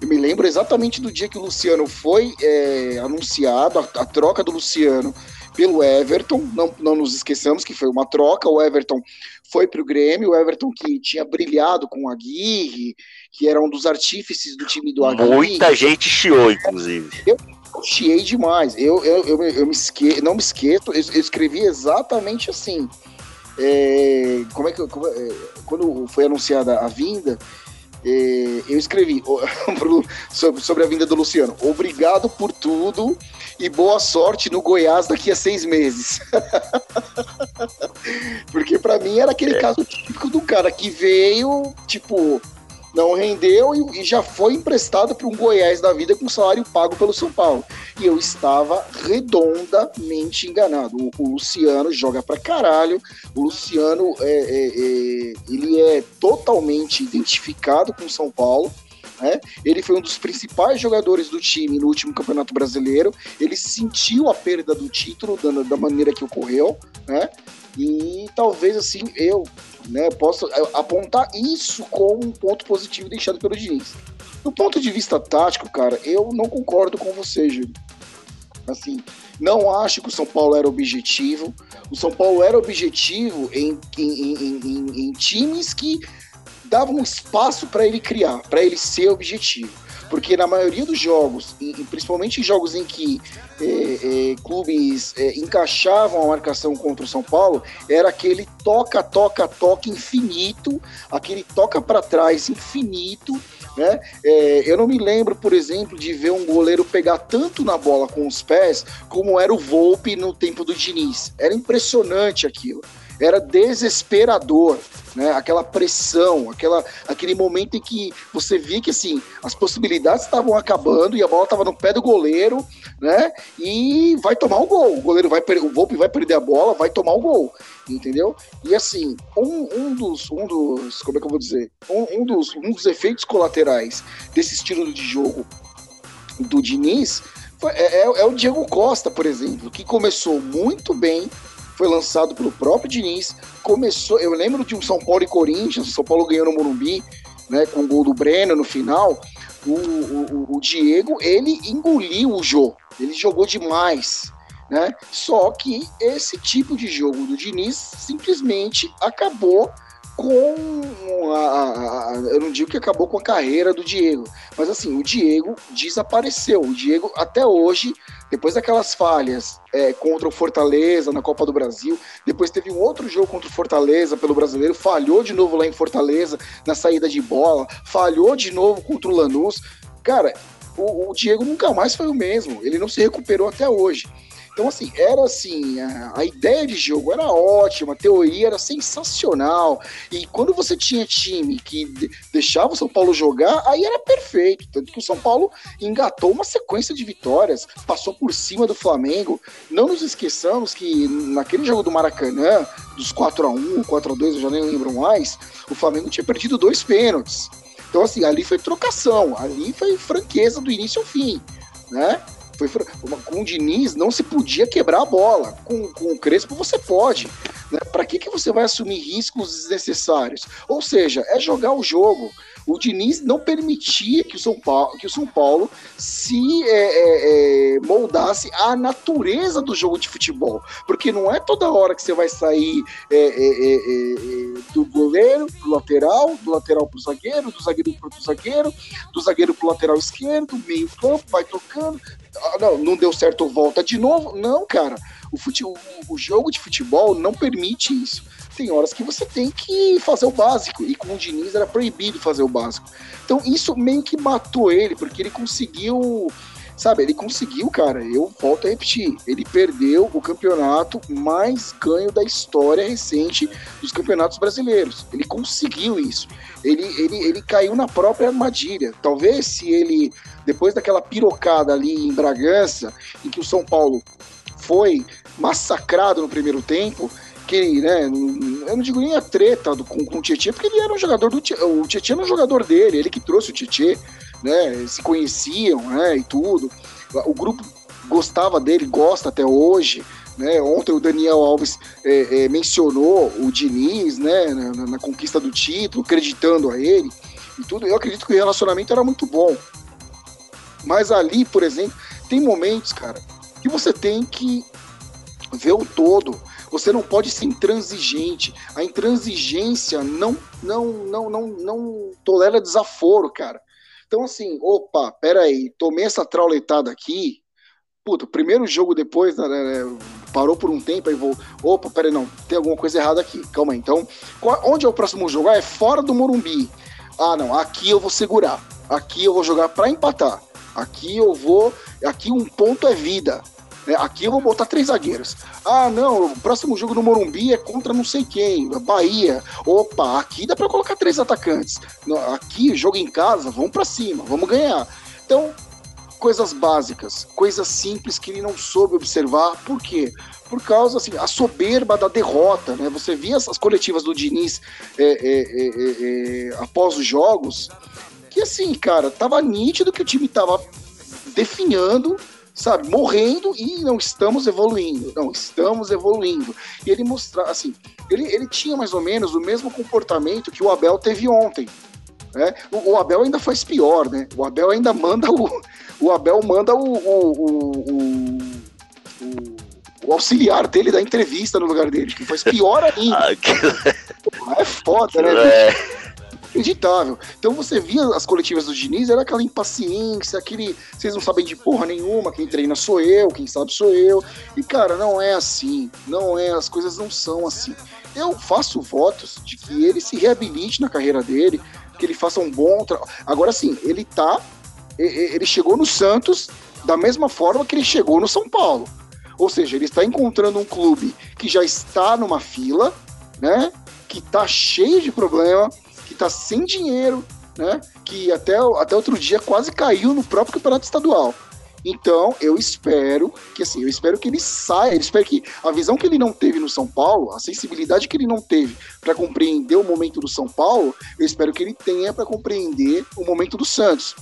[SPEAKER 2] Eu me lembro exatamente do dia que o Luciano foi é, anunciado, a, a, troca do Luciano pelo Everton. Não, não nos esqueçamos que foi uma troca. O Everton foi para o Grêmio. O Everton que tinha brilhado com o Aguirre, que era um dos artífices do time do Aguirre.
[SPEAKER 3] Muita gente chiou, inclusive.
[SPEAKER 2] Eu, chiei demais. Eu, eu, eu, eu me esque... não me esqueço, eu, eu escrevi exatamente assim. É, como é que como, é, quando foi anunciada a vinda, é, eu escrevi sobre, sobre a vinda do Luciano. Obrigado por tudo e boa sorte no Goiás daqui a seis meses. Porque para mim era aquele é. caso típico do cara que veio, tipo, não rendeu e, e já foi emprestado para um Goiás da vida com salário pago pelo São Paulo. E eu estava redondamente enganado. O, o Luciano joga pra caralho. O Luciano é, é, é, ele é totalmente identificado com o São Paulo. Né? Ele foi um dos principais jogadores do time no último Campeonato Brasileiro. Ele sentiu a perda do título da, da maneira que ocorreu, né? E talvez assim eu né, possa apontar isso como um ponto positivo deixado pelo Diniz. Do ponto de vista tático, cara, eu não concordo com você, Júlio. Assim, não acho que o São Paulo era objetivo. O São Paulo era objetivo em, em, em, em times que davam espaço para ele criar, para ele ser objetivo. Porque na maioria dos jogos, e, principalmente em jogos em que é, é, clubes é, encaixavam a marcação contra o São Paulo, era aquele toca, toca, toca infinito, aquele toca para trás infinito. Né? É, eu não me lembro, por exemplo, de ver um goleiro pegar tanto na bola com os pés como era o Volpe no tempo do Diniz. Era impressionante aquilo era desesperador, né? Aquela pressão, aquela, aquele momento em que você via que assim as possibilidades estavam acabando e a bola estava no pé do goleiro, né? E vai tomar o gol. O goleiro vai o Volpe vai perder a bola, vai tomar o gol, entendeu? E assim um, um dos um dos como é que eu vou dizer um, um dos um dos efeitos colaterais desse estilo de jogo do Diniz é, é, é o Diego Costa, por exemplo, que começou muito bem foi lançado pelo próprio Diniz. Começou, eu lembro de um São Paulo e Corinthians, São Paulo ganhou no Morumbi, né, com o gol do Breno no final. O, o, o Diego, ele engoliu o jogo, ele jogou demais. Né? Só que esse tipo de jogo do Diniz simplesmente acabou com a, a, eu não digo que acabou com a carreira do Diego, mas assim, o Diego desapareceu. O Diego até hoje depois daquelas falhas é, contra o Fortaleza na Copa do Brasil, depois teve um outro jogo contra o Fortaleza pelo brasileiro, falhou de novo lá em Fortaleza na saída de bola, falhou de novo contra o Lanús. Cara, o, o Diego nunca mais foi o mesmo, ele não se recuperou até hoje. Então, assim, era assim, a, ideia de jogo era ótima, a teoria era sensacional. E quando você tinha time que de, deixava o São Paulo jogar, aí era perfeito. Tanto que o São Paulo engatou uma sequência de vitórias, passou por cima do Flamengo. Não nos esqueçamos que naquele jogo do Maracanã, dos 4 a 1 4 a 2 eu já nem lembro mais, o Flamengo tinha perdido dois pênaltis. Então, assim, ali foi trocação, ali foi franqueza do início ao fim, né? Foi, com o Diniz não se podia quebrar a bola. Com, com o Crespo você pode. Né? Para que, que você vai assumir riscos desnecessários? Ou seja, é jogar o jogo. O Diniz não permitia que o São Paulo, que o São Paulo se é, é, é, moldasse à natureza do jogo de futebol. Porque não é toda hora que você vai sair é, é, do goleiro pro lateral, do lateral pro zagueiro, do zagueiro pro zagueiro, do zagueiro pro lateral esquerdo, meio campo, vai trocando. Ah, não, não deu certo, volta de novo. Não, cara. O, fute, o, o jogo de futebol não permite isso tem horas que você tem que fazer o básico. E com o Diniz era proibido fazer o básico. Então isso meio que matou ele, porque ele conseguiu. Sabe, ele conseguiu, cara. Eu volto a repetir. Ele perdeu o campeonato mais ganho da história recente dos campeonatos brasileiros. Ele conseguiu isso. Ele, ele, ele caiu na própria armadilha. Talvez se ele, depois daquela pirocada ali em Bragança, em que o São Paulo foi massacrado no primeiro tempo, que, né, eu não digo nem a treta do, com, com o Tietchan, porque ele era um jogador do o Tietchan era um jogador dele, ele que trouxe o Tietchan, né, se conheciam, né, e tudo. O grupo gostava dele, gosta até hoje, né, ontem o Daniel Alves é, é, mencionou o Diniz, né, na, na, conquista do título, acreditando a ele e tudo. Eu acredito que o relacionamento era muito bom. Mas ali, por exemplo, tem momentos, cara, que você tem que ver o todo. Você não pode ser intransigente. A intransigência não, não, não, não, não tolera desaforo, cara. Então, assim, opa, peraí, tomei essa trauletada aqui. Puta, primeiro jogo depois, né, né, parou por um tempo, aí vou. Opa, peraí, não, tem alguma coisa errada aqui. Calma aí. Então, onde é o próximo jogo? Ah, é fora do Morumbi. Ah, não, aqui eu vou segurar. Aqui eu vou jogar para empatar. Aqui eu vou. Aqui um ponto é vida. Né? Aqui eu vou botar três zagueiros. Ah, não, o próximo jogo no Morumbi é contra não sei quem, Bahia. Opa, aqui dá para colocar três atacantes. Aqui, jogo em casa, vamos para cima, vamos ganhar. Então, coisas básicas, coisas simples que ele não soube observar. Por quê? Por causa, assim, a soberba da derrota, né? Você via as coletivas do Diniz é, é, é, é, é após os jogos, que assim, cara, tava nítido que o time tava definhando sabe, morrendo e não estamos evoluindo, não estamos evoluindo. E ele mostrar, assim, ele, ele tinha mais ou menos o mesmo comportamento que o Abel teve ontem. Né? O, o, Abel ainda faz pior, né? O Abel ainda manda o. O Abel manda o, o, o auxiliar dele da entrevista no lugar dele, que faz pior ainda. é foda, né? É inacreditável. Então você via as coletivas do Diniz, era aquela impaciência, aquele. Vocês não sabem de porra nenhuma, quem treina sou eu, quem sabe sou eu. E, cara, não é assim. Não é, as coisas não são assim. Eu faço votos de que ele se reabilite na carreira dele, que ele faça um bom trabalho. Agora sim, ele tá. Ele chegou no Santos da mesma forma que ele chegou no São Paulo. Ou seja, ele está encontrando um clube que já está numa fila, né? Que está cheio de problema, tá sem dinheiro, né? Que até, até outro dia quase caiu no próprio campeonato estadual. Então, eu espero que assim, eu espero que ele saia, eu espero que a visão que ele não teve no São Paulo, a sensibilidade que ele não teve para compreender o momento do São Paulo, eu espero que ele tenha para compreender o momento do Santos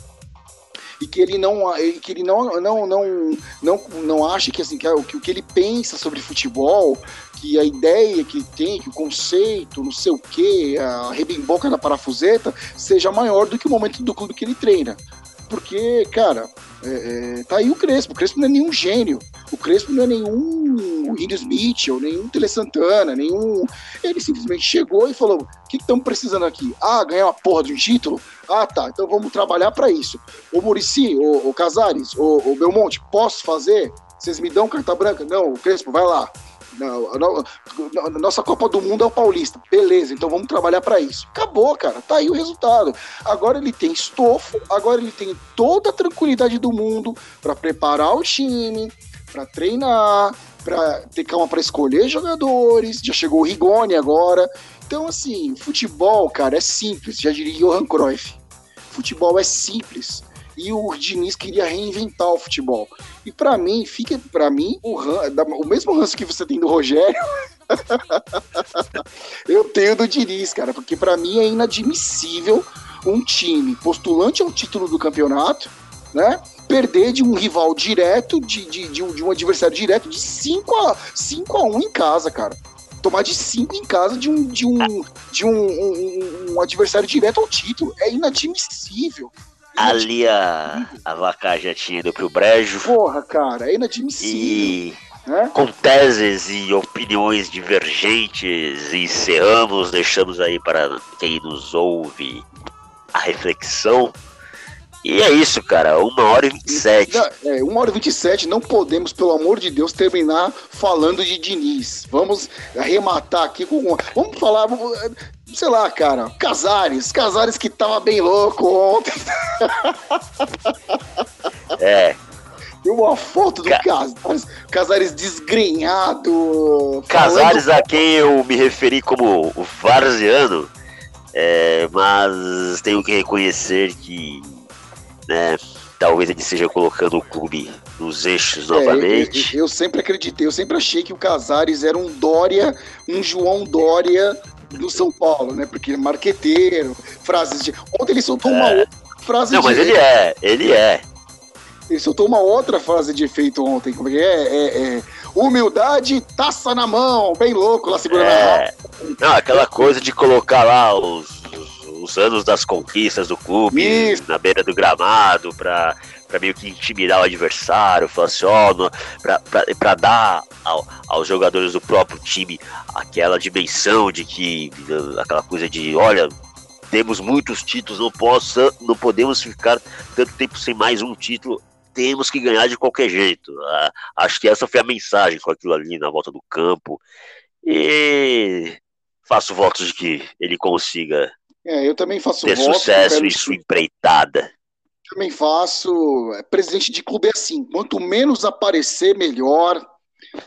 [SPEAKER 2] e que ele não que ele não não não não, não ache que assim que o que ele pensa sobre futebol que a ideia que tem, que o conceito, não sei o que, a rebimboca da parafuseta, seja maior do que o momento do clube que ele treina. Porque, cara, é, é, tá aí o Crespo. O Crespo não é nenhum gênio. O Crespo não é nenhum Smith, ou nenhum Tele Santana, nenhum. Ele simplesmente chegou e falou: o que estamos precisando aqui? Ah, ganhar uma porra de um título? Ah, tá. Então vamos trabalhar para isso. O Murici, o, Casares, o, o Belmonte, posso fazer? Vocês me dão carta branca? Não, o Crespo, vai lá. Não, nossa Copa do Mundo é o Paulista. Beleza, então vamos trabalhar para isso. Acabou, cara. Tá aí o resultado. Agora ele tem estofo, agora ele tem toda a tranquilidade do mundo para preparar o time, para treinar, para ter calma para escolher jogadores. Já chegou o Rigoni agora. Então, assim, futebol, cara, é simples. Já diria Johan Cruyff. Futebol é simples e o Diniz queria reinventar o futebol. E para mim, fica para mim o, o mesmo ranço que você tem do Rogério, eu tenho do Diniz, cara, porque para mim é inadmissível um time postulante ao título do campeonato, né? Perder de um rival direto, de, de, de, um, de um adversário direto de 5 a, 5 a 1 em casa, cara tomar de 5 em casa de um de um de um, um, um, adversário direto ao título. É inadmissível.
[SPEAKER 3] Ali a, a vaca já tinha ido pro brejo.
[SPEAKER 2] Porra, cara, é inadmissível.
[SPEAKER 3] E né? com teses e opiniões divergentes, encerramos, deixamos aí para quem nos ouve a reflexão. E é isso, cara. Uma hora e vinte e sete.
[SPEAKER 2] É, uma hora e vinte e sete. Não podemos, pelo amor de Deus, terminar falando de Diniz. Vamos arrematar aqui com. Vamos falar. Vamos, sei lá, cara. Casares. Casares que tava bem louco ontem.
[SPEAKER 3] É.
[SPEAKER 2] Tem uma foto do Ca... Casares, Casares desgrenhado.
[SPEAKER 3] Casares falando... a quem eu me referi como o Varziano. É, mas tenho que reconhecer que né? Talvez ele esteja colocando o clube nos eixos é, novamente.
[SPEAKER 2] Eu, eu, eu, sempre acreditei, eu sempre achei que o Casares era um Dória, um João Dória do São Paulo, né? Porque marqueteiro, frases de. Ontem ele soltou é. uma outra frase
[SPEAKER 3] Não,
[SPEAKER 2] de.
[SPEAKER 3] mas ele é, ele é.
[SPEAKER 2] Ele soltou uma outra frase de efeito ontem. Como é, é, é humildade, taça na mão, bem louco lá segurando é.
[SPEAKER 3] a Não, aquela coisa de colocar lá os os anos das conquistas do clube na beira do gramado para para meio que intimidar o adversário, falar assim, ó, para dar ao, aos jogadores do próprio time aquela dimensão de que aquela coisa de, olha, temos muitos títulos, não possa, não podemos ficar tanto tempo sem mais um título, temos que ganhar de qualquer jeito. Ah, acho que essa foi a mensagem com aquilo ali na volta do campo. E faço votos de que ele consiga
[SPEAKER 2] é, eu também faço
[SPEAKER 3] ter voto, sucesso em sua empreitada.
[SPEAKER 2] Também faço. É, presidente de clube é assim: quanto menos aparecer, melhor.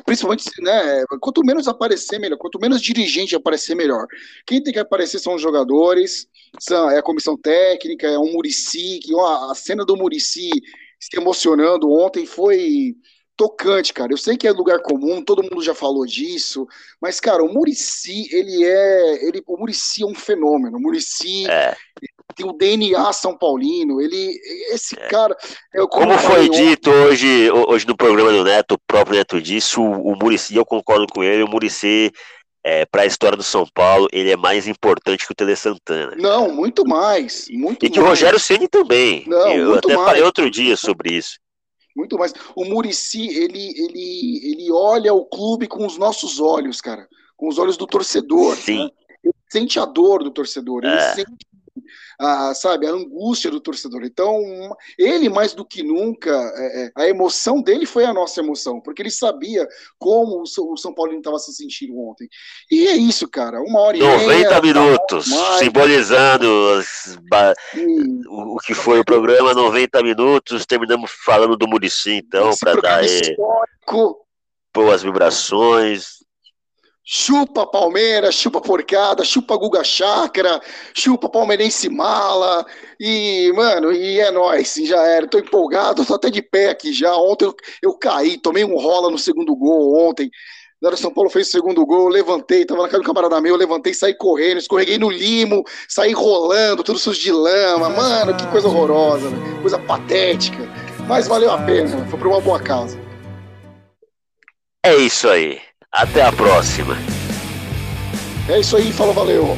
[SPEAKER 2] Principalmente, né? Quanto menos aparecer, melhor. Quanto menos dirigente aparecer, melhor. Quem tem que aparecer são os jogadores, são, é a comissão técnica, é o Murici. Que, ó, a cena do Murici se emocionando ontem foi tocante, cara. Eu sei que é lugar comum, todo mundo já falou disso, mas, cara, o Murici, ele é. Ele, o Murici é um fenômeno. O Murici é. tem o DNA São Paulino. Ele. Esse é. cara.
[SPEAKER 3] É, como, como foi dito hoje, hoje no programa do Neto, o próprio Neto disse, o, o Murici, eu concordo com ele, o Murici é, para a história do São Paulo, ele é mais importante que o Tele Santana.
[SPEAKER 2] Não, muito mais. Muito
[SPEAKER 3] e que
[SPEAKER 2] mais.
[SPEAKER 3] o Rogério Ceni também.
[SPEAKER 2] Não,
[SPEAKER 3] Eu até
[SPEAKER 2] mais.
[SPEAKER 3] falei outro dia sobre isso.
[SPEAKER 2] Muito mais. O Murici, ele, ele, ele olha o clube com os nossos olhos, cara. Com os olhos do torcedor.
[SPEAKER 3] Sim.
[SPEAKER 2] né? Ele sente a dor do torcedor. Ele
[SPEAKER 3] É.
[SPEAKER 2] sente, a, sabe, a angústia do torcedor. Então, ele, mais do que nunca, é, é, a emoção dele foi a nossa emoção. Porque ele sabia como o São o São Paulino estava se sentindo ontem. E é isso, cara. Uma hora e
[SPEAKER 3] 90
[SPEAKER 2] meia.
[SPEAKER 3] minutos,
[SPEAKER 2] mais.
[SPEAKER 3] simbolizando ba-
[SPEAKER 2] e-
[SPEAKER 3] o que foi o programa 90 minutos. Terminamos falando do Murici, então, para dar
[SPEAKER 2] programa
[SPEAKER 3] aí
[SPEAKER 2] histórico.
[SPEAKER 3] boas vibrações.
[SPEAKER 2] Chupa Palmeiras, chupa porcada, chupa Guga Chakra, chupa Palmeirense Mala. E, mano, e é nóis, já era. Tô empolgado, tô até de pé aqui já. Ontem eu, eu caí, tomei um rola no segundo gol ontem. Na hora São Paulo fez o segundo gol, levantei, tava na casa do camarada meu, eu levantei, saí correndo, escorreguei no limo, saí rolando, tudo sujo de lama. Mano, que coisa horrorosa, né? coisa patética. Mas valeu a pena, foi pra uma boa causa.
[SPEAKER 3] É isso aí. Até a próxima.
[SPEAKER 2] É isso aí, falou, valeu.